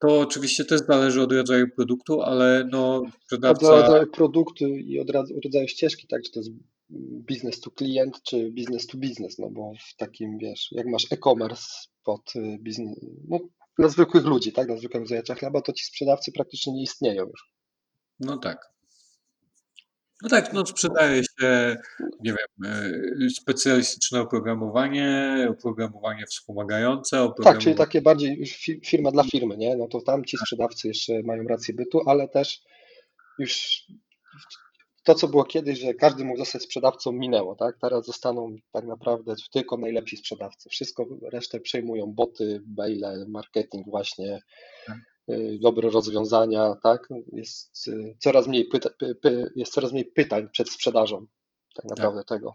To oczywiście też zależy od rodzaju produktu, ale no Od sprzedawca, rodzaju produktu i od od rodzaju ścieżki, tak, czy to jest biznes to klient, czy biznes to biznes, no bo w takim, wiesz, jak masz e-commerce pod biznes, no dla zwykłych ludzi, tak, dla zwykłych zajęcia chleba, to ci sprzedawcy praktycznie nie istnieją już. no tak. No tak, no sprzedaje się, nie wiem, e, specjalistyczne oprogramowanie, oprogramowanie wspomagające, Tak, czyli oprogramowanie... takie bardziej firma dla firmy, nie? No to tam ci sprzedawcy jeszcze mają rację bytu, ale też już to, co było kiedyś, że każdy mógł zostać sprzedawcą, minęło, tak? Teraz zostaną tak naprawdę tylko najlepsi sprzedawcy. Wszystko resztę przejmują boty, maile, marketing właśnie, Tak. Dobre rozwiązania, tak? Jest y, coraz mniej pyta, py, py, jest coraz mniej pytań przed sprzedażą tak naprawdę tego.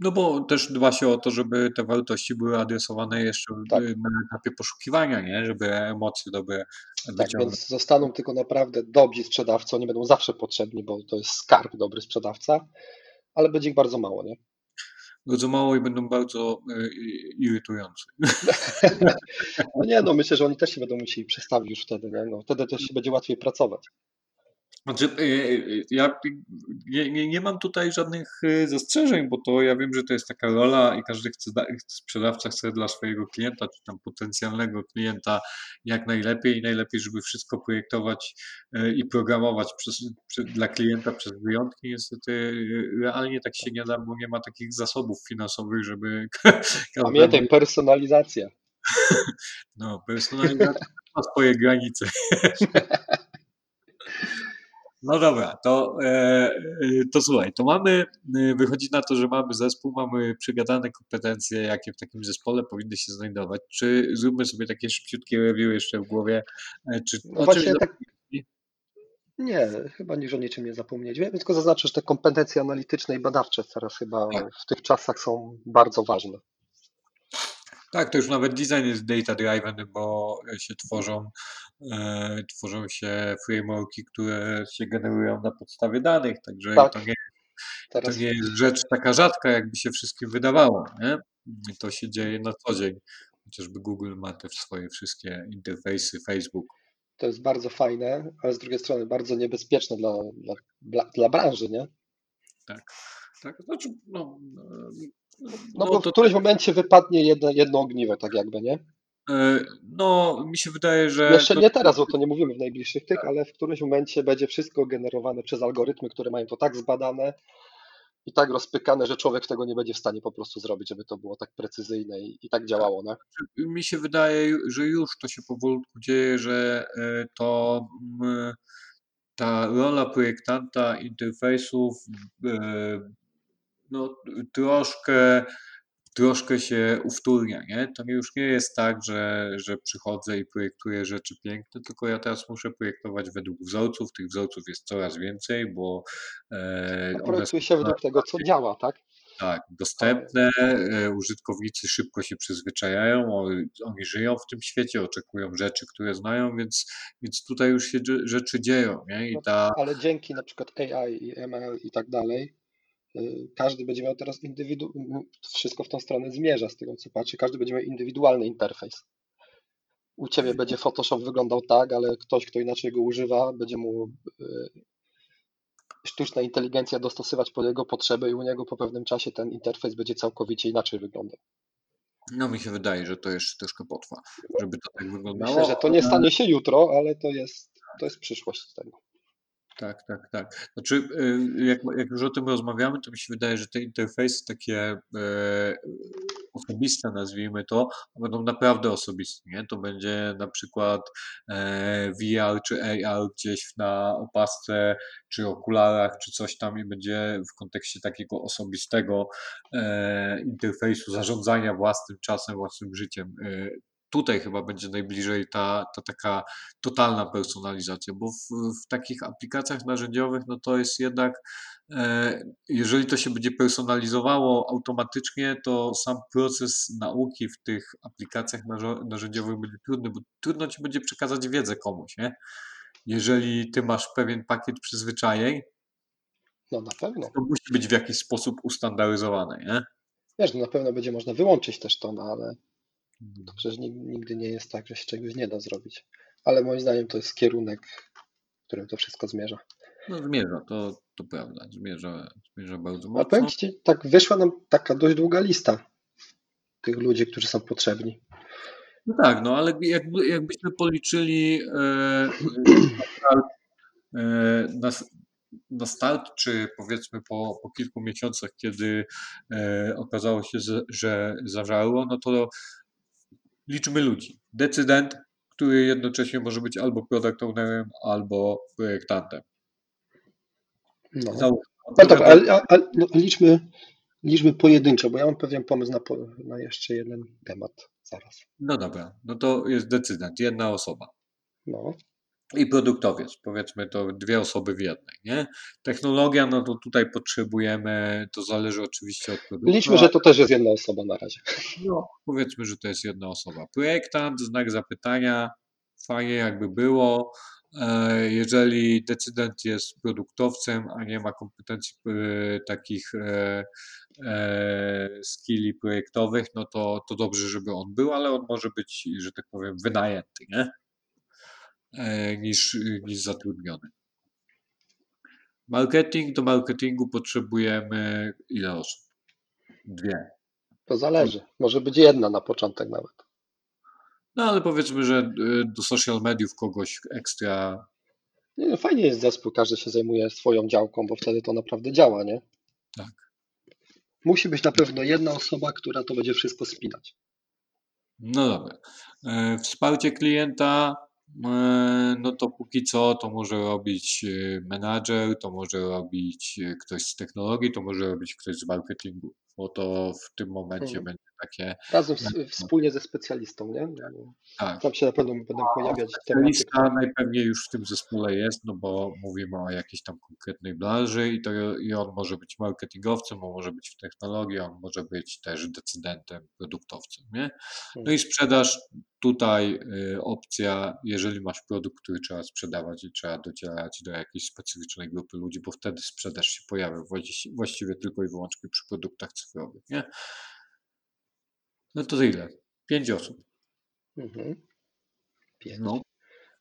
No bo też dba się o to, żeby te wartości były adresowane jeszcze Tak. na etapie poszukiwania, nie? Żeby emocje dobre Tak, więc zostaną tylko naprawdę dobrzy sprzedawcy, oni będą zawsze potrzebni, bo to jest skarb dobry sprzedawca, ale będzie ich bardzo mało, nie? Bardzo mało i będą bardzo e, irytujący. *laughs* No nie, no myślę, że oni też się będą musieli przestawić już wtedy, nie? No, wtedy też się będzie łatwiej pracować. Znaczy, e, e, ja nie, nie, mam tutaj żadnych e, zastrzeżeń, bo to ja wiem, że to jest taka rola i każdy chce, da- sprzedawca chce dla swojego klienta, czy tam potencjalnego klienta jak najlepiej i najlepiej, żeby wszystko projektować i programować przez, dla klienta przez wyjątki. Niestety realnie tak się nie da, bo nie ma takich zasobów finansowych, żeby *laughs* Pamiętaj, personalizacja. *laughs* no, personalizacja ma swoje granice. *laughs* No dobra, to, e, e, to słuchaj, to mamy, e, wychodzi na to, że mamy zespół, mamy przygadane kompetencje, jakie w takim zespole powinny się znajdować. Czy zróbmy sobie takie szybciutkie review jeszcze w głowie? Czy, No właśnie tak, nie, chyba niż o niczym nie zapomnieć. Wiem, tylko zaznaczę, że te kompetencje analityczne i badawcze teraz chyba Tak. w tych czasach są bardzo ważne. Tak, to już nawet design jest data driven, bo się tworzą, e, tworzą się frameworki, które się generują na podstawie danych, także Tak. to nie To Teraz nie jest rzecz taka rzadka, jakby się wszystkim wydawało, nie? I To się dzieje na co dzień. Chociażby Google ma te swoje wszystkie interfejsy, Facebook. to jest bardzo fajne, ale z drugiej strony bardzo niebezpieczne dla, dla, dla, branży, nie? Tak, tak, znaczy, no, e, No, no bo w to, którymś momencie wypadnie jedno, jedno ogniwo, tak jakby, nie? e, no, mi się wydaje, że Jeszcze nie teraz, bo to nie mówimy w najbliższych tych, ale w którymś momencie będzie wszystko generowane przez algorytmy, które mają to tak zbadane i tak rozpykane, że człowiek tego nie będzie w stanie po prostu zrobić, żeby to było tak precyzyjne i, i tak działało, nie? mi się wydaje, że już to się powolutku dzieje, że e, to ta rola projektanta interfejsów e, no, troszkę, troszkę się uwtórnia, nie? To już nie jest tak, że, że przychodzę i projektuję rzeczy piękne, tylko ja teraz muszę projektować według wzorców. Tych wzorców jest coraz więcej, bo e, projektuje się według tego, co działa, tak? tak, dostępne, e, użytkownicy szybko się przyzwyczajają, oni żyją w tym świecie, oczekują rzeczy, które znają, więc, więc tutaj już się rzeczy dzieją, nie? I No, ta, ale dzięki na przykład AI i ML i tak dalej, każdy będzie miał teraz indywidu... wszystko w tą stronę zmierza z tego co patrzę, każdy będzie miał indywidualny interfejs. U Ciebie będzie Photoshop wyglądał tak, ale ktoś, kto inaczej go używa, będzie mu y, sztuczna inteligencja dostosować pod jego potrzeby i u niego po pewnym czasie ten interfejs będzie całkowicie inaczej wyglądał. no mi się wydaje, że to jeszcze troszkę potrwa, żeby to tak wyglądało. Myślę, że to nie stanie się jutro, ale to jest, to jest przyszłość tego. Tak, tak, tak. Znaczy, y, jak, jak już o tym rozmawiamy, to mi się wydaje, że te interfejsy takie e, osobiste, nazwijmy to, będą naprawdę osobiste, nie? To będzie na przykład e, VR czy AR gdzieś na opasce, czy okularach, czy coś tam i będzie w kontekście takiego osobistego e, interfejsu zarządzania własnym czasem, własnym życiem. Tutaj chyba będzie najbliżej ta, ta taka totalna personalizacja, bo w, w takich aplikacjach narzędziowych, no to jest jednak, e, jeżeli to się będzie personalizowało automatycznie, to sam proces nauki w tych aplikacjach narzędziowych będzie trudny, bo trudno ci będzie przekazać wiedzę komuś, nie? Jeżeli ty masz pewien pakiet przyzwyczajeń, No na pewno. to musi być w jakiś sposób ustandaryzowane, nie? Wiesz, no na pewno będzie można wyłączyć też to, no ale to przecież nig- nigdy nie jest tak, że się czegoś nie da zrobić. Ale moim zdaniem to jest kierunek, w którym to wszystko zmierza. No zmierza, to, to prawda, zmierza, zmierza bardzo A powiem mocno. Ci, tak wyszła nam taka dość długa lista tych ludzi, którzy są potrzebni. No tak, no ale jakby, jakbyśmy policzyli e, *clears throat* e, na, na start, czy powiedzmy po, po kilku miesiącach, kiedy e, okazało się, że, że zażarło, no to liczmy ludzi. Decydent, który jednocześnie może być albo product ownerem, albo projektantem. No. No odpowiada- ale, ale no, liczmy, liczmy pojedynczo, bo ja mam pewien pomysł na, na jeszcze jeden temat zaraz. No dobra, no to jest decydent, jedna osoba. No, I produktowiec, powiedzmy to dwie osoby w jednej, nie? Technologia, no to tutaj potrzebujemy, to zależy oczywiście od produktu. liczmy, że to też jest jedna osoba na razie. No, powiedzmy, że to jest jedna osoba. Projektant, znak zapytania, fajnie jakby było. E, Jeżeli decydent jest produktowcem, a nie ma kompetencji e, takich e, skilli projektowych, no to, to dobrze, żeby on był, ale on może być, że tak powiem, wynajęty, nie? E, Niż, niż zatrudniony. Marketing, do marketingu potrzebujemy ile osób? Dwie. To zależy. Może być jedna na początek nawet. No ale powiedzmy, że y, do social mediów kogoś ekstra. Nie, no, fajnie jest zespół, każdy się zajmuje swoją działką, bo wtedy to naprawdę działa, nie? Tak. Musi być na pewno jedna osoba, która to będzie wszystko spinać. No dobra. E, Wsparcie klienta, e, no to póki co to może robić e, menadżer, to może robić e, ktoś z technologii, to może robić ktoś z marketingu, bo to w tym momencie będzie takie. Razem z, wspólnie ze specjalistą, nie? No, Tak. Tam się na pewno będą pojawiać tematy. Specjalista najpewniej już w tym zespole jest, no bo mówimy o jakiejś tam konkretnej branży i, to, i on może być marketingowcem, on może być w technologii, on może być też decydentem, produktowcem, nie? No i sprzedaż, tutaj y, opcja, jeżeli masz produkt, który trzeba sprzedawać i trzeba docierać do jakiejś specyficznej grupy ludzi, bo wtedy sprzedaż się pojawia właści- właściwie tylko i wyłącznie przy produktach cyfrowych, nie? No to ile? Pięć osób. Mhm. Pięć. No,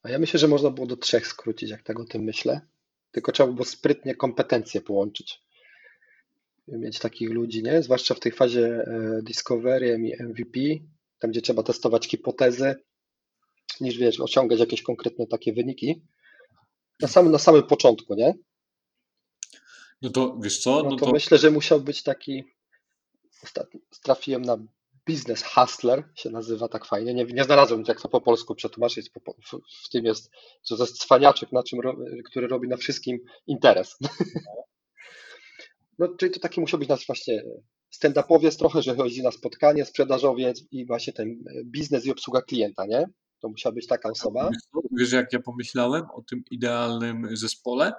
A ja myślę, że można było do trzech skrócić, jak tak o tym myślę. Tylko trzeba było sprytnie kompetencje połączyć. Mieć takich ludzi, nie? Zwłaszcza w tej fazie e, Discovery i MVP, tam gdzie trzeba testować hipotezy, niż wiesz, osiągać jakieś konkretne takie wyniki. Na samym, na samym początku, nie? no to wiesz co, No no to to myślę, że musiał być taki. Trafiłem na Business Hustler, się nazywa tak fajnie. Nie, nie znalazłem, jak to po polsku przetłumaczyć. Po, w, w tym jest, że to jest cwaniaczek, na czym, który robi na wszystkim interes. *laughs* No, czyli to taki musiał być nasz właśnie stand-upowiec trochę, że chodzi na spotkanie, sprzedażowiec i właśnie ten biznes i obsługa klienta, nie? To musiała być taka osoba. Wiesz, jak ja pomyślałem o tym idealnym zespole?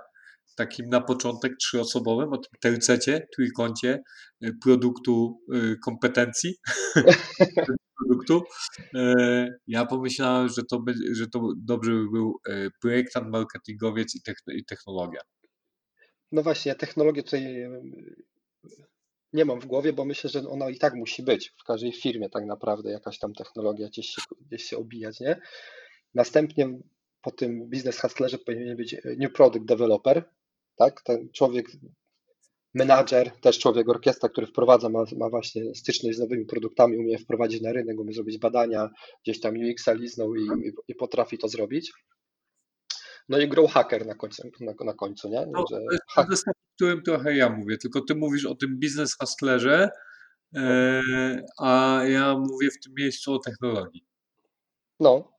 Takim na początek trzyosobowym, o tym tercecie, trójkącie y, produktu, y, kompetencji *laughs* produktu. E, Ja pomyślałem, że to, będzie, że to dobrze by był e, projektant, marketingowiec i, techn- i technologia. No właśnie, ja technologię tutaj em, nie mam w głowie, bo myślę, że ona i tak musi być w każdej firmie tak naprawdę jakaś tam technologia gdzieś się, gdzieś się obijać, nie? Następnie po tym business hustlerze powinien być e, new product developer, tak? Ten człowiek, menadżer, też człowiek orkiestra, który wprowadza, ma, ma właśnie styczność z nowymi produktami, umie wprowadzić na rynek, umie zrobić badania, gdzieś tam UX-a liznął i, i, i potrafi to zrobić. No i grow hacker na końcu, na, na końcu nie? No, Że o którym trochę ja mówię, tylko ty mówisz o tym biznes hustlerze, e, a ja mówię w tym miejscu o technologii. no?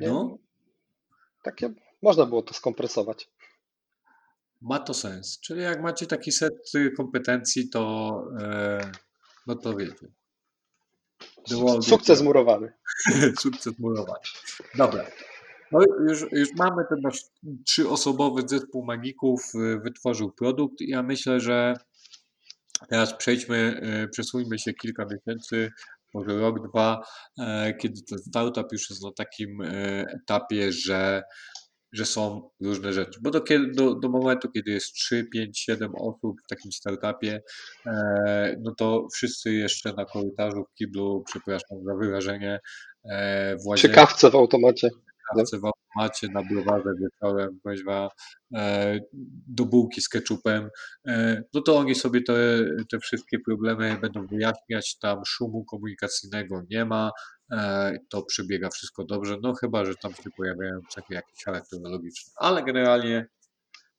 No, Takie można było to skompresować. ma to sens. Czyli jak macie taki set kompetencji, to e, no to wiecie. Sukces murowany. *laughs* Sukces murowany. Dobra. No już, już mamy ten nasz trzyosobowy zespół magików, y, wytworzył produkt i ja myślę, że teraz przejdźmy, y, przesuńmy się kilka miesięcy, może rok, dwa, e, kiedy ten startup już jest na takim e, etapie, że, że są różne rzeczy. Bo do, do, do momentu, kiedy jest 3, 5, 7 osób w takim startupie, e, no to wszyscy jeszcze na korytarzu w kiblu, przepraszam za wyrażenie, e, w Przy łazience, kawce w automacie. kawce w automacie, na browarze wieczorem, kuźwa, e, do bułki z keczupem, e, no to oni sobie te, te wszystkie problemy będą wyjaśniać, tam szumu komunikacyjnego nie ma, to przebiega wszystko dobrze, no chyba, że tam się pojawiają cechy jakieś charakterologiczne, ale generalnie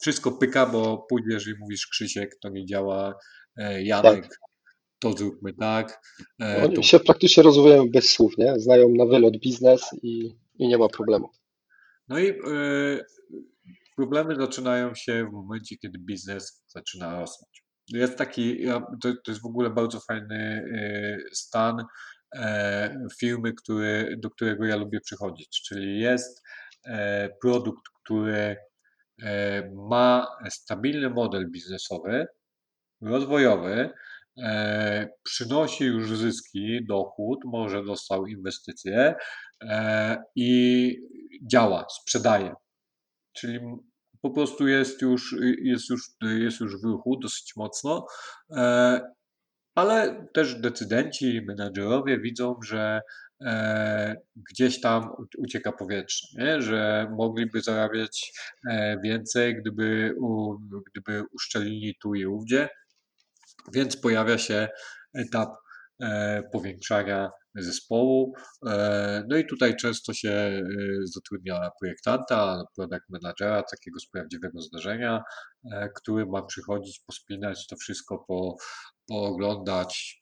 wszystko pyka, bo pójdziesz i mówisz Krzysiek, to nie działa, e, Janek, to zróbmy tak. e, Oni to się praktycznie rozwijają bez słów, nie? Znają na wylot biznes i, i nie ma problemu. No i e, problemy zaczynają się w momencie, kiedy biznes zaczyna rosnąć. Jest taki, to, to jest w ogóle bardzo fajny e, stan e, firmy, który, do którego ja lubię przychodzić, czyli jest e, produkt, który e, ma stabilny model biznesowy, rozwojowy, e, przynosi już zyski, dochód, może dostał inwestycje e, i działa, sprzedaje. Czyli po prostu jest już, jest już, jest już w ruchu dosyć mocno, e, ale też decydenci menadżerowie widzą, że e, gdzieś tam ucieka powietrze, nie? że mogliby zarabiać e, więcej, gdyby, u, gdyby uszczelnili tu i ówdzie, więc pojawia się etap e, powiększania zespołu. E, No i tutaj często się e, zatrudnia projektanta, product managera, takiego z prawdziwego zdarzenia, e, który ma przychodzić, pospinać to wszystko, po, pooglądać,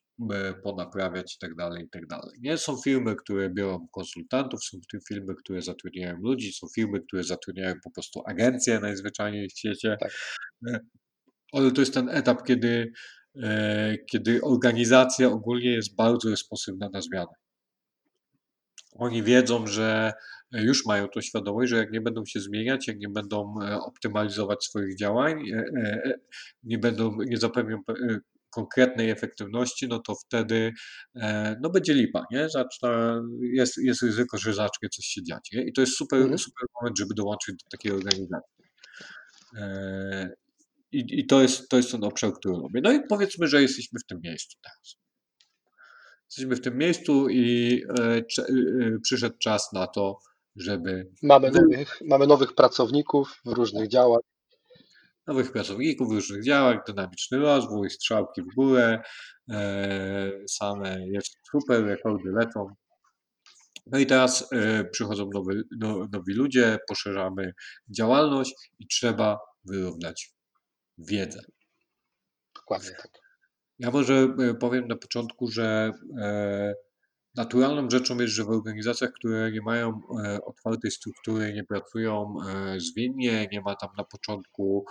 ponaprawiać i tak dalej, i tak dalej. Nie są firmy, które biorą konsultantów, są firmy, które zatrudniają ludzi, są firmy, które zatrudniają po prostu agencje najzwyczajniej w świecie. Tak. Ale to jest ten etap, kiedy, kiedy organizacja ogólnie jest bardzo responsywna na zmiany. Oni wiedzą, że już mają tą świadomość, że jak nie będą się zmieniać, jak nie będą e, optymalizować swoich działań, e, e, nie będą, nie zapewnią e, konkretnej efektywności, no to wtedy e, no będzie lipa, nie? Zaczyna, jest, jest ryzyko, że zacznie coś się dziać. Nie? I to jest super, Mhm. super moment, żeby dołączyć do takiej organizacji. I, I to jest, to jest ten obszar, który lubię. No i powiedzmy, że jesteśmy w tym miejscu teraz. Jesteśmy w tym miejscu i e, e, przyszedł czas na to, żeby Mamy nowych, mamy nowych pracowników w różnych działach. nowych pracowników w różnych działach, dynamiczny rozwój, strzałki w górę, e, same jest super, rekordy lecą. No i teraz e, przychodzą nowy, no, nowi ludzie, poszerzamy działalność i trzeba wyrównać wiedzę. Dokładnie tak. Ja może e, powiem na początku, że e, naturalną rzeczą jest, że w organizacjach, które nie mają e, otwartej struktury, nie pracują zwinnie, nie ma tam na początku,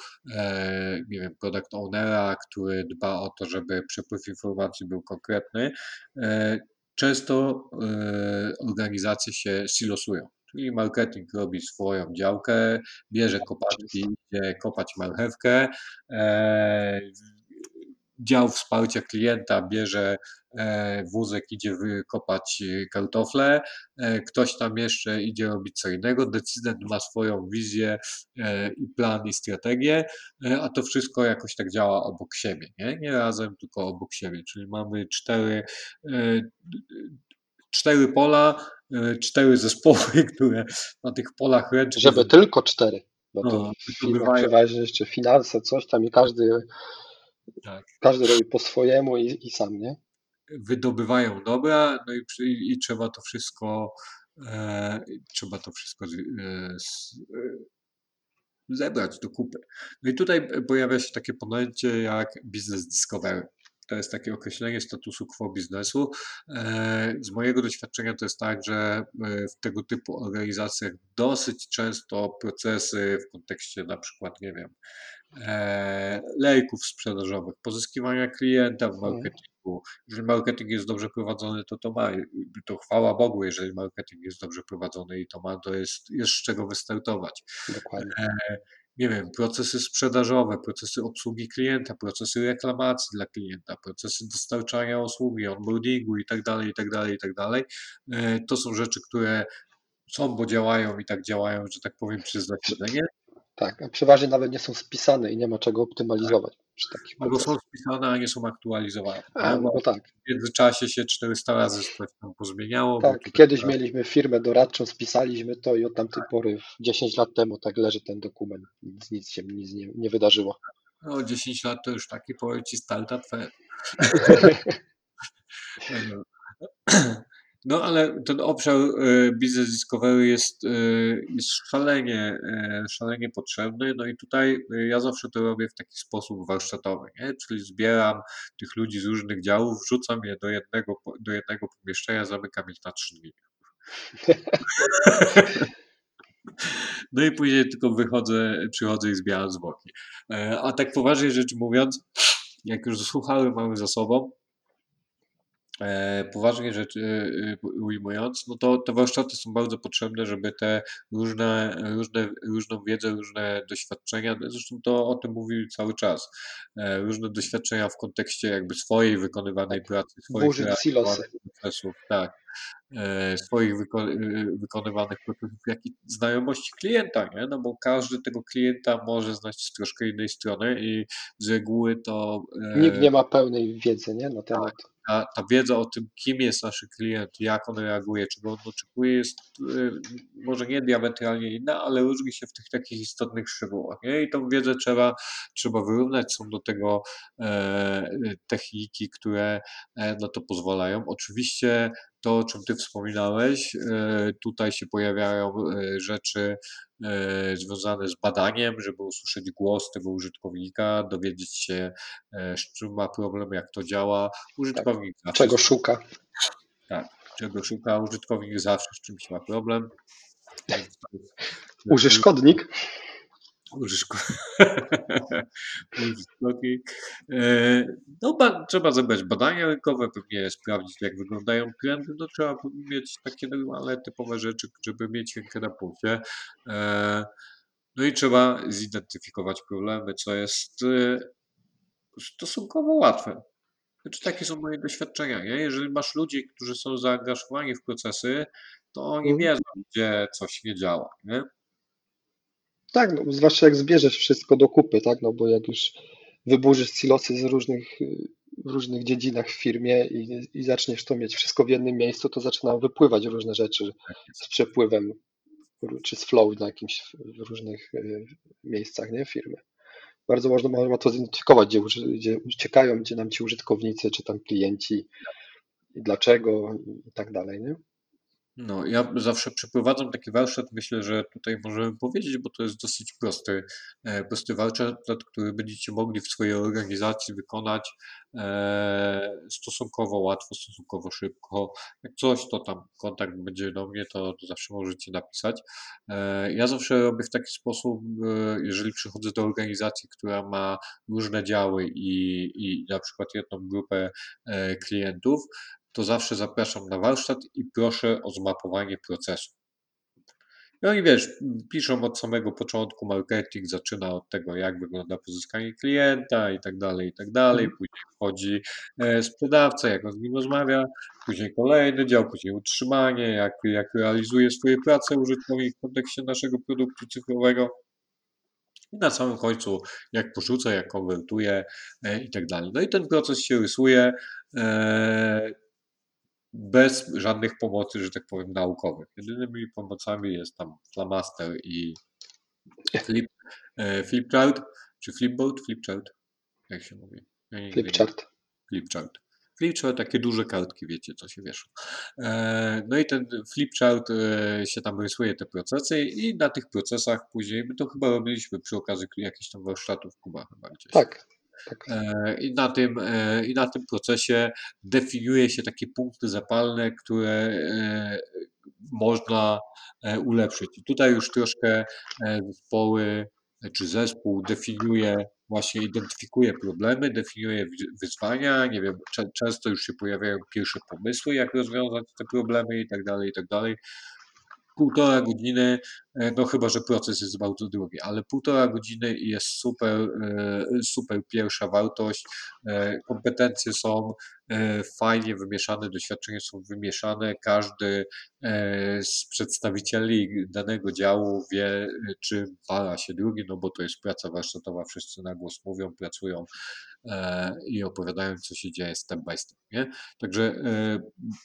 nie wiem, product ownera, który dba o to, żeby przepływ informacji był konkretny, często organizacje się silosują. Czyli marketing robi swoją działkę, bierze kopaczki, idzie kopać marchewkę, e, dział wsparcia klienta bierze e, wózek, idzie wykopać e, kartofle, ktoś tam jeszcze idzie robić co innego, decydent ma swoją wizję i plan i strategię, a to wszystko jakoś tak działa obok siebie, nie, nie razem, tylko obok siebie, czyli mamy cztery, cztery pola, e, cztery zespoły, *laughs* które na tych polach ręcznie Żeby tylko cztery, bo to No, przeważnie jeszcze finanse, coś tam i każdy, Tak. każdy robi po swojemu i, i sam, nie? wydobywają dobra, no i, przy- i trzeba to wszystko e, trzeba to wszystko z, e, z, zebrać do kupy. No i tutaj pojawia się takie pojęcie jak business discovery. To jest takie określenie statusu quo biznesu. E, Z mojego doświadczenia to jest tak, że e, w tego typu organizacjach dosyć często procesy w kontekście na przykład, nie wiem, e, lejków sprzedażowych, pozyskiwania klienta w Mhm. marketingu. Jeżeli marketing jest dobrze prowadzony, to to ma. To chwała Bogu, jeżeli marketing jest dobrze prowadzony i to ma, to jest, jest z czego wystartować. Dokładnie. Nie wiem, procesy sprzedażowe, procesy obsługi klienta, procesy reklamacji dla klienta, procesy dostarczania usługi, onboardingu i tak dalej, i tak dalej, i tak dalej. E, To są rzeczy, które są, bo działają i tak działają, że tak powiem, przez zasiedzenie. Tak, a przeważnie nawet nie są spisane i nie ma czego optymalizować Albo są spisane, a nie są aktualizowane. A? Bo no tak, w międzyczasie się 400 razy coś tam pozmieniało. tak. tutaj Kiedyś mieliśmy firmę doradczą, spisaliśmy to i od tamtej pory, 10 lat temu, tak leży ten dokument. Nic, nic się nic nie, nie wydarzyło. No, 10 lat to już taki powiem ci startup fair. *laughs* *laughs* No ale ten obszar e, Business Discovery jest, e, jest szalenie, e, szalenie potrzebny. No i tutaj ja zawsze to robię w taki sposób warsztatowy, nie? Czyli zbieram tych ludzi z różnych działów, wrzucam je do jednego, do jednego pomieszczenia, zamykam ich na trzy dni. No i później tylko wychodzę, przychodzę i zbieram zwłoki. A tak poważnie rzecz mówiąc, jak już słuchały mamy za sobą, poważnie rzecz e, ujmując, no to te warsztaty są bardzo potrzebne, żeby te różne, różne, różną wiedzę, różne doświadczenia, zresztą to o tym mówił cały czas, e, różne doświadczenia w kontekście jakby swojej wykonywanej pracy, swoich procesów, tak, e, swoich wyko- e, wykonywanych procesów, jak i znajomości klienta, nie? No bo każdy tego klienta może znać z troszkę innej strony i z reguły to e, Nikt nie ma pełnej wiedzy nie, na temat. Ta, ta wiedza o tym, kim jest nasz klient, jak on reaguje, czego on oczekuje, jest y, może nie diametralnie inna, ale różni się w tych takich istotnych szczegółach. Nie? I tą wiedzę trzeba, trzeba wyrównać. Są do tego e, techniki, które e, na to pozwalają. Oczywiście to, o czym Ty wspominałeś, e, tutaj się pojawiają e, rzeczy e, związane z badaniem, żeby usłyszeć głos tego użytkownika, dowiedzieć się, z czym ma problem, jak to działa. Użytkownik zawsze Czego szuka? tak, czego szuka użytkownik zawsze z czymś ma problem. Więc to Użytkownik. *laughs* E, No, ba, trzeba zebrać badania rynkowe, pewnie sprawdzić, jak wyglądają trendy. No, trzeba mieć takie normalne, typowe rzeczy, żeby mieć rękę na pulsie. E, No i trzeba zidentyfikować problemy, co jest e, stosunkowo łatwe. Znaczy, takie są moje doświadczenia. Nie? Jeżeli masz ludzi, którzy są zaangażowani w procesy, to oni Mhm. wiedzą, gdzie coś nie działa. Nie? Tak, no, zwłaszcza jak zbierzesz wszystko do kupy, tak? No bo jak już wyburzysz silosy z różnych, w różnych dziedzinach w firmie i, i zaczniesz to mieć wszystko w jednym miejscu, to zaczynają wypływać różne rzeczy Tak z przepływem czy z flow na jakimś w różnych y, miejscach, nie? Firmy. Bardzo można, można to zidentyfikować, gdzie, gdzie uciekają, gdzie nam ci użytkownicy, czy tam klienci i dlaczego i tak dalej, nie? No, ja zawsze przeprowadzam taki warsztat, myślę, że tutaj możemy powiedzieć, bo to jest dosyć prosty, e, prosty warsztat, który będziecie mogli w swojej organizacji wykonać e, stosunkowo łatwo, stosunkowo szybko. Jak coś, to tam kontakt będzie do mnie, to, to zawsze możecie napisać. E, ja zawsze robię w taki sposób, jeżeli przychodzę do organizacji, która ma różne działy i, i na przykład jedną grupę klientów, to zawsze zapraszam na warsztat i proszę o zmapowanie procesu. No i wiesz, piszą od samego początku, marketing zaczyna od tego, jak wygląda pozyskanie klienta i tak dalej, i tak dalej. Mhm. Później wchodzi e, sprzedawca, jak on z nim rozmawia, później kolejny dział, później utrzymanie, jak, jak realizuje swoje prace użytkownik w kontekście naszego produktu cyfrowego. I na samym końcu, jak porzuca, jak konwertuje e, i tak dalej. No i ten proces się rysuje e, bez żadnych pomocy, że tak powiem, naukowych. Jedynymi pomocami jest tam Flamaster i flip, e, Flipchart, czy Flipboard, Flipchart, jak się mówi? Ja Flipchart. Flipchart. Flipchart, takie duże kartki, wiecie, co się wieszą. E, No i ten flipchart e, się tam rysuje te procesy i na tych procesach później, my to chyba robiliśmy przy okazji jakichś tam warsztatów Kuba chyba gdzieś. Tak, I na tym, e, I na tym procesie definiuje się takie punkty zapalne, które e, można e, ulepszyć. I tutaj już troszkę e, zespoły e, czy zespół definiuje, właśnie identyfikuje problemy, definiuje wy- wyzwania, nie wiem, często już się pojawiają pierwsze pomysły, jak rozwiązać te problemy i tak dalej, i tak dalej. Półtora godziny, e, no chyba, że proces jest bardzo długi, ale półtora godziny jest super, e, super pierwsza wartość. E, Kompetencje są e, fajnie wymieszane, doświadczenia są wymieszane. Każdy e, z przedstawicieli danego działu wie, e, czym para się drugi, no bo to jest praca warsztatowa, wszyscy na głos mówią, pracują e, i opowiadają, co się dzieje step by step. Nie? Także e,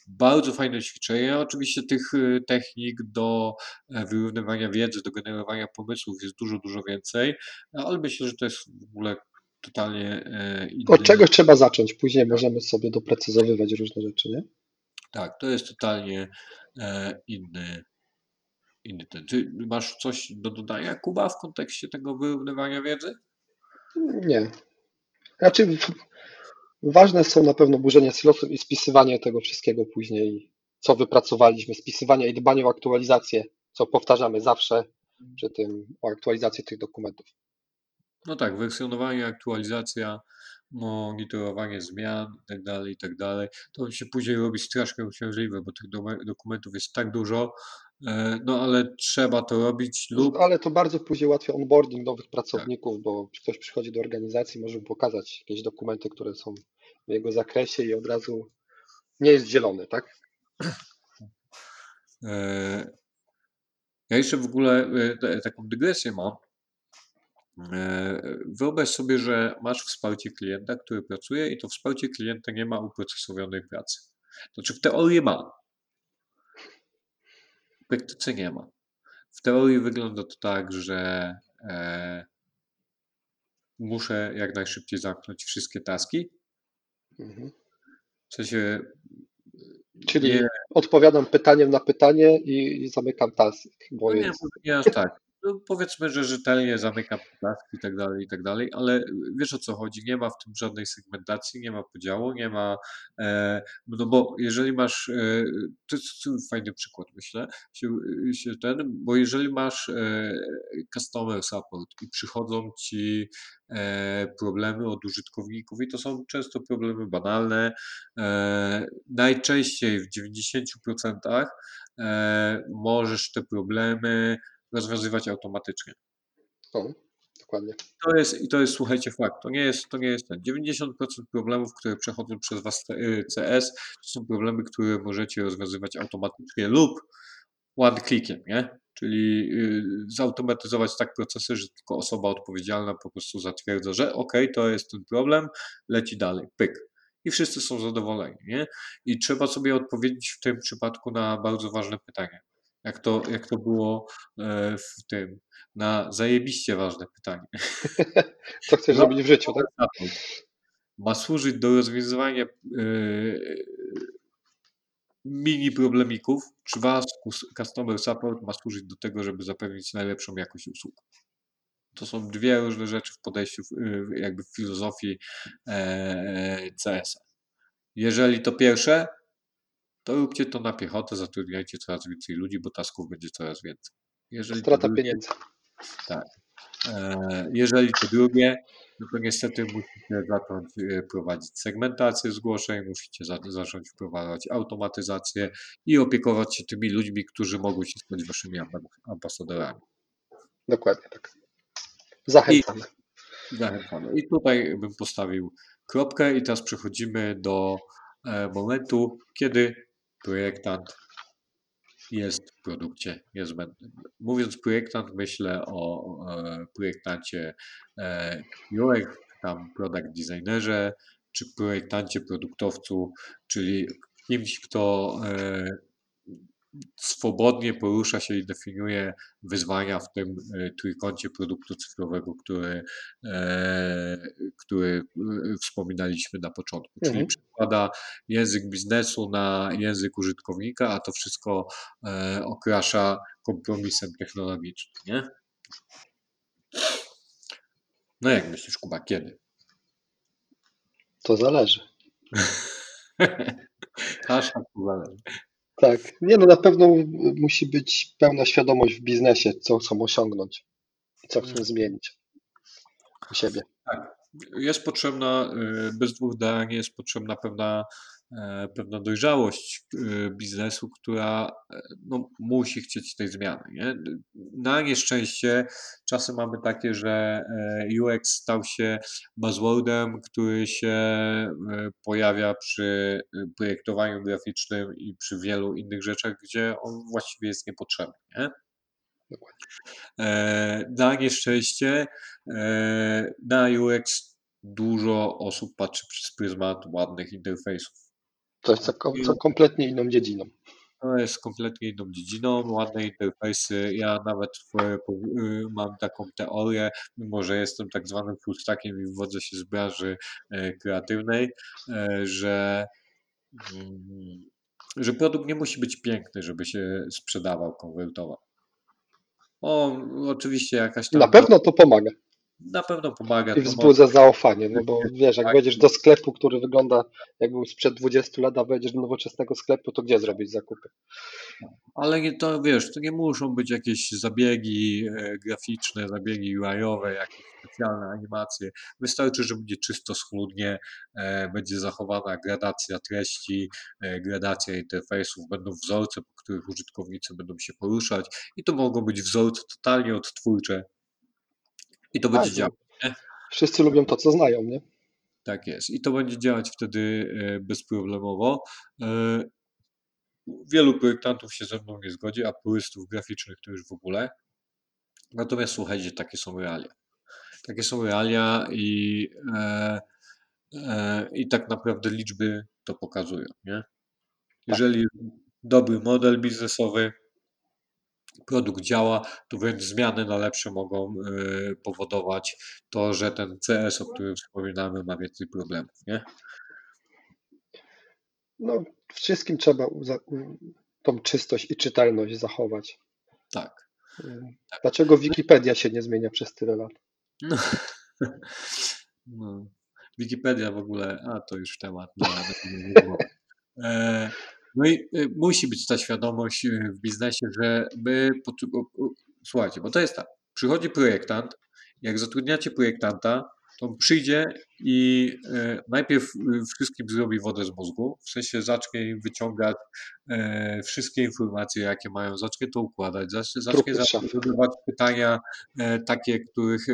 bardzo fajne ćwiczenie. Oczywiście tych e, technik do e, wyrównywania wiedzy, do generowania pomysłów jest dużo, dużo więcej, no, ale myślę, że to jest w ogóle totalnie e, inny. Od czegoś trzeba zacząć, później możemy sobie doprecyzowywać różne rzeczy, nie? Tak, to jest totalnie e, inny, inny ten. Czy masz coś do dodania, Kuba, w kontekście tego wyrównywania wiedzy? Nie. Znaczy, ważne są na pewno burzenie silosów i spisywanie tego wszystkiego później, co wypracowaliśmy, spisywanie i dbanie o aktualizację, co powtarzamy zawsze przy tym, o aktualizację tych dokumentów. No tak, wersjonowanie, aktualizacja, monitorowanie zmian i tak dalej, i tak dalej. To się później robi strasznie uciążliwe, bo tych dokumentów jest tak dużo, e, no ale trzeba to robić lub Ale to bardzo później ułatwia onboarding nowych pracowników, bo ktoś przychodzi do organizacji, może mu pokazać jakieś dokumenty, które są w jego zakresie i od razu nie jest zielony, tak? Ja jeszcze w ogóle e, taką dygresję mam. E, Wyobraź sobie, że masz wsparcie klienta, który pracuje i to wsparcie klienta nie ma uprocesowionej pracy. Znaczy w teorii ma. W praktyce nie ma. W teorii wygląda to tak, że e, muszę jak najszybciej zamknąć wszystkie taski. Mhm. W sensie Czyli nie, odpowiadam pytaniem na pytanie i, i zamykam task, bo no jest. nie tak. No powiedzmy, że rzetelnie zamykam taski i tak dalej, i tak dalej, ale wiesz o co chodzi, nie ma w tym żadnej segmentacji, nie ma podziału, nie ma, e, no bo jeżeli masz, e, to jest fajny przykład myślę, się, się ten, bo jeżeli masz e, customer support i przychodzą ci e, problemy od użytkowników i to są często problemy banalne, e, najczęściej w 90% e, możesz te problemy rozwiązywać automatycznie. O, dokładnie. To jest, I to jest, słuchajcie, fakt. To nie jest, to nie jest ten. 90% problemów, które przechodzą przez Was y, CS, to są problemy, które możecie rozwiązywać automatycznie lub one clickiem, nie? Czyli y, zautomatyzować tak procesy, że tylko osoba odpowiedzialna po prostu zatwierdza, że ok, to jest ten problem, leci dalej, pyk. I wszyscy są zadowoleni, nie? I trzeba sobie odpowiedzieć w tym przypadku na bardzo ważne pytanie. Jak to, jak to było e, w tym, na zajebiście ważne pytanie. *laughs* Co chcesz No, robić w życiu, tak? Ma służyć do rozwiązywania e, mini problemików, czy wasz customer support ma służyć do tego, żeby zapewnić najlepszą jakość usług. To są dwie różne rzeczy w podejściu, jakby w filozofii e, CS-a. Jeżeli to pierwsze, to róbcie to na piechotę, zatrudniajcie coraz więcej ludzi, bo tasków będzie coraz więcej. Jeżeli Strata drugie, pieniędzy. E, Jeżeli to drugie, no to niestety musicie zacząć e, prowadzić segmentację zgłoszeń, musicie za, zacząć wprowadzać automatyzację i opiekować się tymi ludźmi, którzy mogą się stać waszymi amba- ambasadorami. Dokładnie tak. Zachęcamy. Zachęcamy. I tutaj bym postawił kropkę i teraz przechodzimy do e, momentu, kiedy projektant jest w produkcie niezbędnym. Mówiąc projektant, myślę o projektancie e, UX, tam product designerze, czy projektancie produktowcu, czyli kimś, kto e, swobodnie porusza się i definiuje wyzwania w tym e, trójkącie produktu cyfrowego, który, e, który e, wspominaliśmy na początku. Czyli Mhm. przekłada język biznesu na język użytkownika, a to wszystko okrasza kompromisem technologicznym, nie? No jak myślisz, Kuba, kiedy? To zależy. *laughs* Aż tak to zależy. Tak. Nie no, na pewno musi być pełna świadomość w biznesie, co chcą osiągnąć co chcą zmienić u siebie. Jest potrzebna, y, bez dwóch zdań, jest potrzebna pewna, pewna dojrzałość y, biznesu, która e, no, musi chcieć tej zmiany. Nie? Na nieszczęście czasy mamy takie, że e, UX stał się buzzwordem, który się e, pojawia przy projektowaniu graficznym i przy wielu innych rzeczach, gdzie on właściwie jest niepotrzebny. Nie? E, Na nieszczęście e, na UX dużo osób patrzy przez pryzmat ładnych interfejsów. To jest co, co kompletnie inną dziedziną. To jest kompletnie inną dziedziną, ładne interfejsy. Ja nawet y, mam taką teorię, mimo że jestem tak zwanym full stackiem i wywodzę się z branży e, kreatywnej, e, że mm, że produkt nie musi być piękny, żeby się sprzedawał, konwertował. O, oczywiście jakaś tam Na pewno to pomaga na pewno pomaga. i wzbudza zaufanie, no bo wiesz, jak Tak. wejdziesz do sklepu, który wygląda jak był sprzed 20 lat, a wejdziesz do nowoczesnego sklepu, to gdzie zrobić zakupy? Ale nie, to wiesz, to nie muszą być jakieś zabiegi e, graficzne, zabiegi UI-owe, jakieś specjalne animacje. Wystarczy, że będzie czysto, schludnie, e, będzie zachowana gradacja treści, e, gradacja interfejsów, będą wzorce, po których użytkownicy będą się poruszać i to mogą być wzorce totalnie odtwórcze. I to będzie Tak, działać. no. Wszyscy lubią to, co znają, nie? Tak jest. I to będzie działać wtedy e, bezproblemowo. E, Wielu projektantów się ze mną nie zgodzi, a purystów graficznych to już w ogóle. Natomiast słuchajcie, takie są realia. Takie są realia i, e, e, i tak naprawdę liczby to pokazują. Nie? Jeżeli dobry model biznesowy, produkt działa, to wręcz zmiany na lepsze mogą e, powodować to, że ten CS, o którym wspominamy, ma więcej problemów. Nie? No, wszystkim trzeba tą czystość i czytelność zachować. Tak. Dlaczego Wikipedia się nie zmienia przez tyle lat? No. *laughs* No. Wikipedia w ogóle, a to już temat. No, e, no i e, musi być ta świadomość e, w biznesie, że my, słuchajcie, bo to jest tak, przychodzi projektant, jak zatrudniacie projektanta, to on przyjdzie i e, najpierw e, wszystkim zrobi wodę z mózgu, w sensie zacznie im wyciągać e, wszystkie informacje, jakie mają, zacznie to układać, zacznie, zadawać pytania takie, których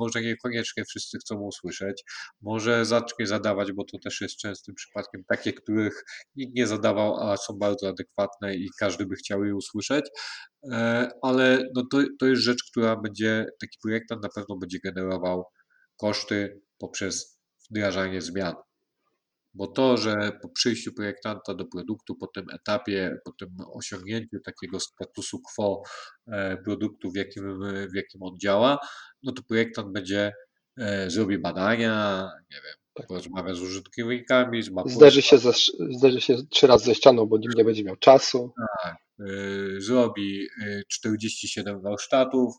może niekoniecznie wszyscy chcą usłyszeć, może zacznie zadawać, bo to też jest częstym przypadkiem, takie, których nikt nie zadawał, a są bardzo adekwatne i każdy by chciał je usłyszeć, ale no to, to jest rzecz, która będzie, taki projektant na pewno będzie generował koszty poprzez wdrażanie zmian. Bo to, że po przyjściu projektanta do produktu, po tym etapie, po tym osiągnięciu takiego statusu quo e, produktu, w jakim, w jakim on działa, no to projektant będzie e, zrobi badania, nie wiem, Tak. porozmawia z użytkownikami, zmapuje, Zderzy się, ze, zderzy się trzy razy ze ścianą, bo nikt nie będzie miał czasu. e, zrobi e, 47 warsztatów,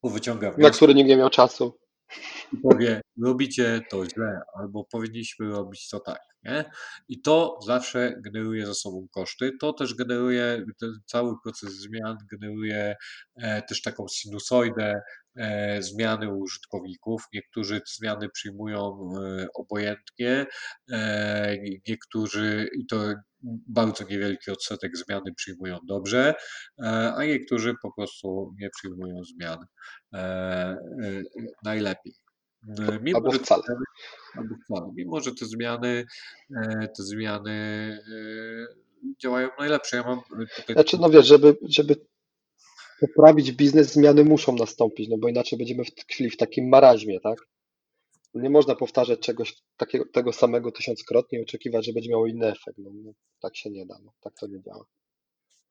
powyciąga Na wnioski który nikt nie miał czasu. Powie, robicie to źle, albo powinniśmy robić to tak. Nie? I to zawsze generuje za sobą koszty. To też generuje, ten cały proces zmian generuje e, też taką sinusoidę e, zmiany użytkowników. Niektórzy zmiany przyjmują e, obojętnie, niektórzy, i to bardzo niewielki odsetek zmiany przyjmują dobrze, a niektórzy po prostu nie przyjmują zmian najlepiej. E, Mimo, Albo że te wcale. zmiany, albo wcale. Mimo, że te zmiany, e, te zmiany e, działają najlepsze. Ja mam tutaj Znaczy, no wiesz, żeby, żeby poprawić biznes, zmiany muszą nastąpić, no bo inaczej będziemy tkwi w takim maraźmie, tak? Nie można powtarzać czegoś takiego, tego samego tysiąckrotnie i oczekiwać, że będzie miało inny efekt. No, no, tak się nie da, no, tak to nie działa.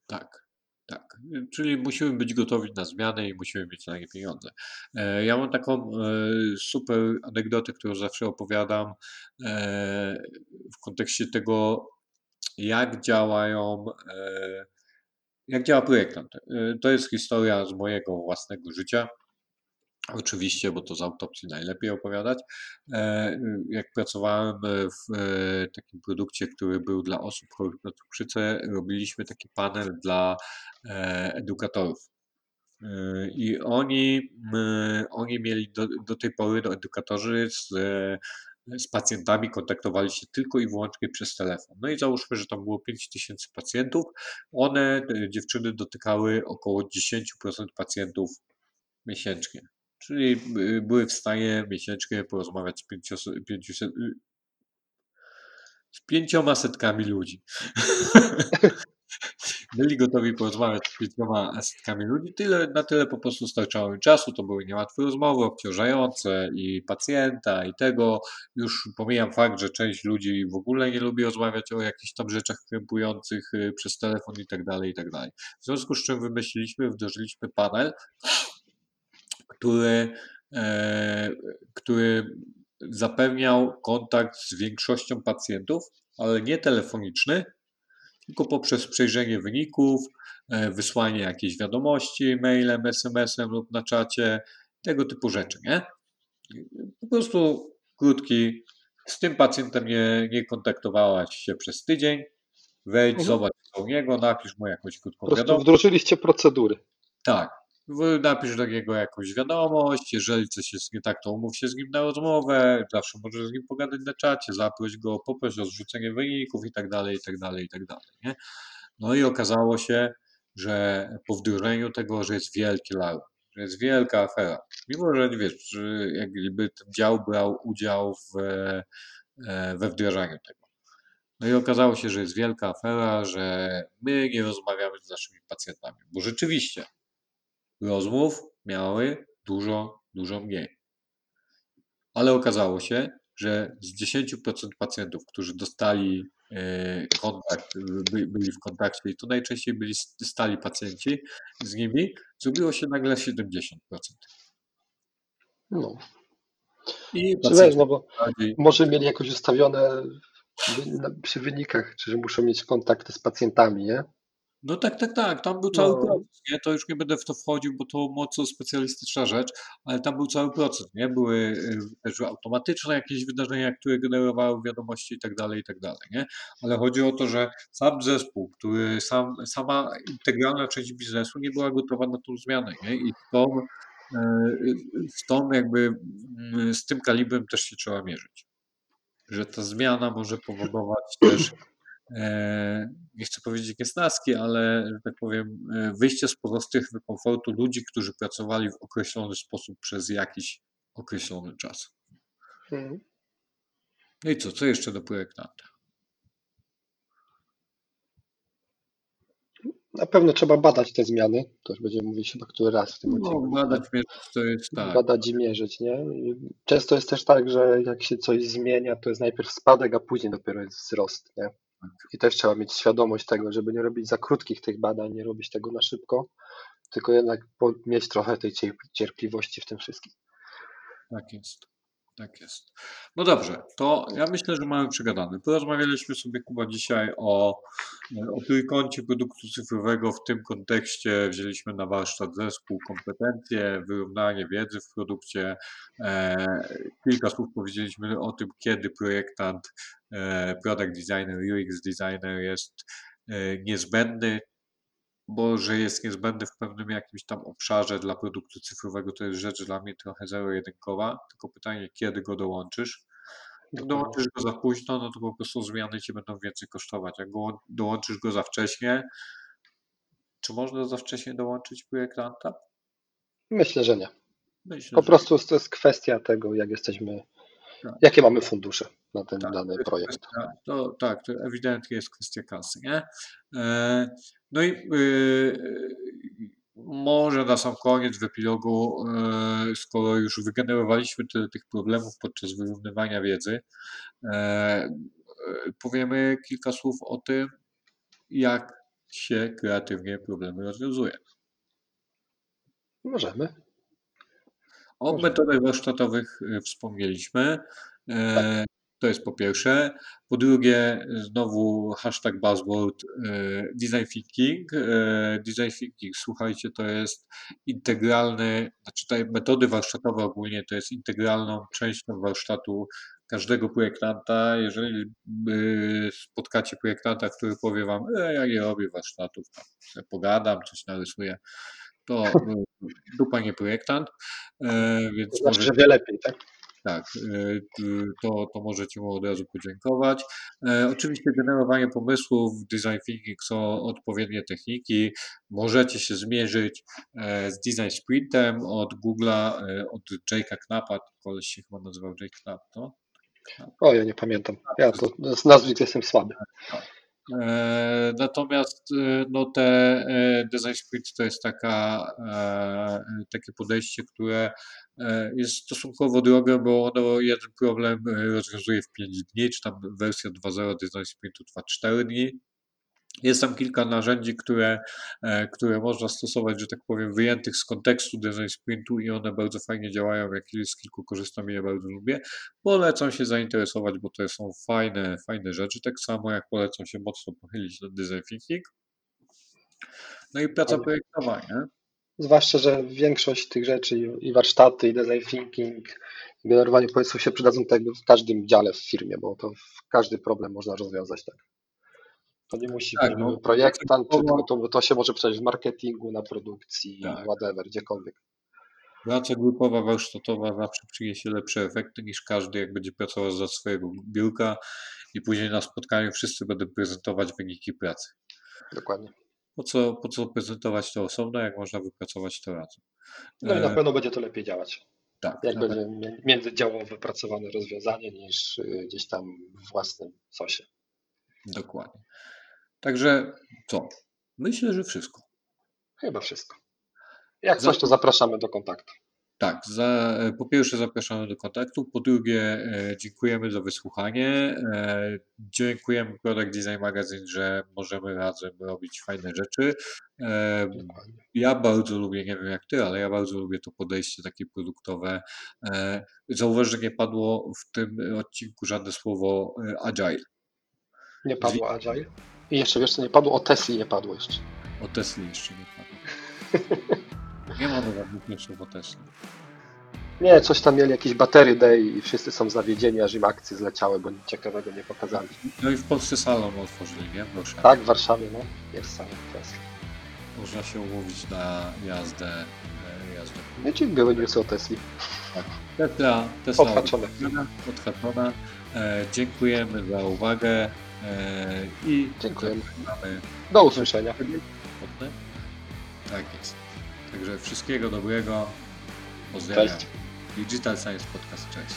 Tak, tak. Czyli musimy być gotowi na zmiany i musimy mieć na nie pieniądze. E, Ja mam taką e, super anegdotę, którą zawsze opowiadam e, w kontekście tego, jak działają, jak działa projektant. To jest historia z mojego własnego życia. Oczywiście, bo to z autopsji najlepiej opowiadać. E, Jak pracowałem w e, takim produkcie, który był dla osób chorych na cukrzycę, robiliśmy taki panel dla e, edukatorów. I oni, oni mieli do, do tej pory, do edukatorzy z, z pacjentami kontaktowali się tylko i wyłącznie przez telefon. No i załóżmy, że tam było 5000 pacjentów. One, dziewczyny, dotykały około 10% pacjentów miesięcznie. Czyli y, były w stanie miesięcznie porozmawiać z, pięcios, pięciuset, y, z pięcioma setkami ludzi. *laughs* Byli gotowi porozmawiać z pięcioma setkami ludzi. Tyle, na tyle po prostu starczało im czasu. To były niełatwe rozmowy, obciążające i pacjenta, i tego. Już pomijam fakt, że część ludzi w ogóle nie lubi rozmawiać o jakichś tam rzeczach krępujących y, przez telefon i tak dalej, i tak dalej. W związku z czym wymyśliliśmy, wdrożyliśmy panel, który, e, który zapewniał kontakt z większością pacjentów, ale nie telefoniczny, tylko poprzez przejrzenie wyników, e, wysłanie jakiejś wiadomości mailem, SMS-em lub na czacie, tego typu rzeczy, nie? Po prostu krótki, z tym pacjentem nie, nie kontaktowałaś się przez tydzień, wejdź, Mhm. zobacz u niego, napisz mu jakąś krótką wiadomość. wdrożyliście procedury. Tak. Napisz do niego jakąś wiadomość, jeżeli coś jest nie tak, to umów się z nim na rozmowę, zawsze możesz z nim pogadać na czacie, zaproś go, poproś o zrzucenie wyników i tak dalej, i tak dalej, i tak dalej, nie? No i okazało się, że po wdrożeniu tego, że jest wielki lau, że jest wielka afera. Mimo, że wiesz, że jakby ten dział brał udział w, e, we wdrażaniu tego. No i okazało się, że jest wielka afera, że my nie rozmawiamy z naszymi pacjentami, bo rzeczywiście rozmów miały dużo, dużo mniej. Ale okazało się, że z 10% pacjentów, którzy dostali e, kontakt, by, byli w kontakcie i to najczęściej byli stali pacjenci z nimi, zrobiło się nagle 70%. No. I pacjenci no bo może mieli jakoś ustawione przy wynikach, czy że muszą mieć kontakty z pacjentami, nie? No tak, tak, tak. Tam był cały No. proces, nie? To już nie będę w to wchodził, bo to mocno specjalistyczna rzecz, ale tam był cały proces, nie? Były y, też automatyczne jakieś wydarzenia, które generowały wiadomości i tak dalej, i tak dalej, nie? Ale chodzi o to, że sam zespół, który sam, sama integralna część biznesu nie była gotowa na tą zmianę, nie? I z tą, y, tą jakby, mm, z tym kalibrem też się trzeba mierzyć. Że ta zmiana może powodować też nie chcę powiedzieć niesnaski, ale że tak powiem, e, wyjście z pozostych komfortu ludzi, którzy pracowali w określony sposób przez jakiś określony czas. Mhm. No i co, co jeszcze do projektanta? Na pewno trzeba badać te zmiany. To już będziemy mówić chyba który raz w tym No, odcinku. badać mierzyć to jest tak. Badać i mierzyć, nie? I Często jest też tak, że jak się coś zmienia, to jest najpierw spadek, a później dopiero jest wzrost, nie? I też trzeba mieć świadomość tego, żeby nie robić za krótkich tych badań, nie robić tego na szybko, tylko jednak mieć trochę tej cierp- cierpliwości w tym wszystkim. Tak jest. Tak jest. No dobrze, to ja myślę, że mamy przegadane. Porozmawialiśmy sobie, Kuba, dzisiaj o, o trójkącie produktu cyfrowego. W tym kontekście wzięliśmy na warsztat zespół, kompetencje, wyrównanie wiedzy w produkcie. E, kilka słów powiedzieliśmy o tym, kiedy projektant, e, product designer, UX designer jest e, niezbędny, bo że jest niezbędny w pewnym jakimś tam obszarze dla produktu cyfrowego, to jest rzecz dla mnie trochę zero-jedynkowa, tylko pytanie, kiedy go dołączysz. Jak dołączysz go za późno, no to po prostu zmiany ci będą więcej kosztować. Jak go, dołączysz go za wcześnie, czy można za wcześnie dołączyć projektanta? Myślę, że nie. Myślę, Po że prostu to jest kwestia tego, jak jesteśmy, Tak. jakie mamy fundusze na ten Tak, dany to projekt. kwestia- To, tak, to ewidentnie jest kwestia kasy, nie? E, No i y, może na sam koniec w epilogu, e, skoro już wygenerowaliśmy tyle tych problemów podczas wyrównywania wiedzy, e, powiemy kilka słów o tym, jak się kreatywnie problemy rozwiązuje. Możemy. O metodach warsztatowych y, wspomnieliśmy. E, Tak. To jest po pierwsze. Po drugie, znowu hashtag buzzword e, design thinking. E, Design thinking, słuchajcie, to jest integralny, znaczy te metody warsztatowe ogólnie to jest integralną częścią warsztatu każdego projektanta. Jeżeli y, spotkacie projektanta, który powie wam, e, ja nie robię warsztatów, tam pogadam, coś narysuję, to y, dupa nie projektant, e, więc To znaczy, może, że wie lepiej, tak? tak, e, to, to możecie mu od razu podziękować. E, Oczywiście generowanie pomysłów, design thinking są odpowiednie techniki. Możecie się zmierzyć e, z design sprintem od Google'a, e, od Jake'a Knappa, koleś się chyba nazywał Jake Knapp, no? O, ja nie pamiętam. Ja to z nazwisk jestem słaby. E, Natomiast e, no te e, design sprint to jest taka, e, takie podejście, które e, jest stosunkowo drogie, bo ono jeden problem e, rozwiązuje w 5 dni, czy tam wersja 2.0 design sprintu trwa 4 dni. Jest tam kilka narzędzi, które, e, które można stosować, że tak powiem, wyjętych z kontekstu design sprintu i one bardzo fajnie działają. Jak z kilku korzystam i je bardzo lubię. Polecam się zainteresować, bo to są fajne, fajne rzeczy. Tak samo jak polecam się mocno pochylić nad design thinking. No i praca projektowa, nie? Zwłaszcza, że większość tych rzeczy i- warsztaty, i design thinking, generowanie pomysłów się przydadzą tak w każdym dziale w firmie, bo to każdy problem można rozwiązać tak. To nie musi Tak, być no, projektant, to- tylko to, to się może przydać w marketingu, na produkcji, Tak. whatever, gdziekolwiek. Praca grupowa, warsztatowa zawsze przyniesie lepsze efekty niż każdy, jak będzie pracował za swojego biurka i później na spotkaniu wszyscy będą prezentować wyniki pracy. Dokładnie. Po co, po co prezentować to osobno, jak można wypracować to razem? No i na E, pewno będzie to lepiej działać. tak, Jak na będzie mi- międzydziałowo wypracowane rozwiązanie niż y, gdzieś tam w własnym sosie. Dokładnie. Także co? Myślę, że wszystko. Chyba wszystko. Jak coś, to zapraszamy do kontaktu. Tak, za, po pierwsze zapraszamy do kontaktu, po drugie e, dziękujemy za wysłuchanie, e, dziękujemy Product Design Magazine, że możemy razem robić fajne rzeczy. E, ja bardzo lubię, nie wiem jak ty, ale ja bardzo lubię to podejście takie produktowe. Zauważ, że nie padło w tym odcinku żadne słowo agile. Nie padło Agile. I jeszcze wiesz co, nie padło o Tesli, nie padło jeszcze. O Tesli jeszcze nie padło. *laughs* Nie mamy żadnych newsów o Tesli. Nie, coś tam mieli jakieś batery day i wszyscy są zawiedzieni, aż im akcje zleciały, bo nic ciekawego nie pokazali. No i w Polsce salon otworzyli, nie? Proszę. Tak, w Warszawie, no, jest sam Tesla. Można się umówić na jazdę. jazdę. Nie ci były newsy o Tesli. Tesla, Tesla Odhaczone. odhaczona. E, dziękujemy za uwagę E, I dziękujemy. Do usłyszenia. Tak jest. Także wszystkiego dobrego. Pozdrawiam. Cześć. Digital Science Podcast. Cześć.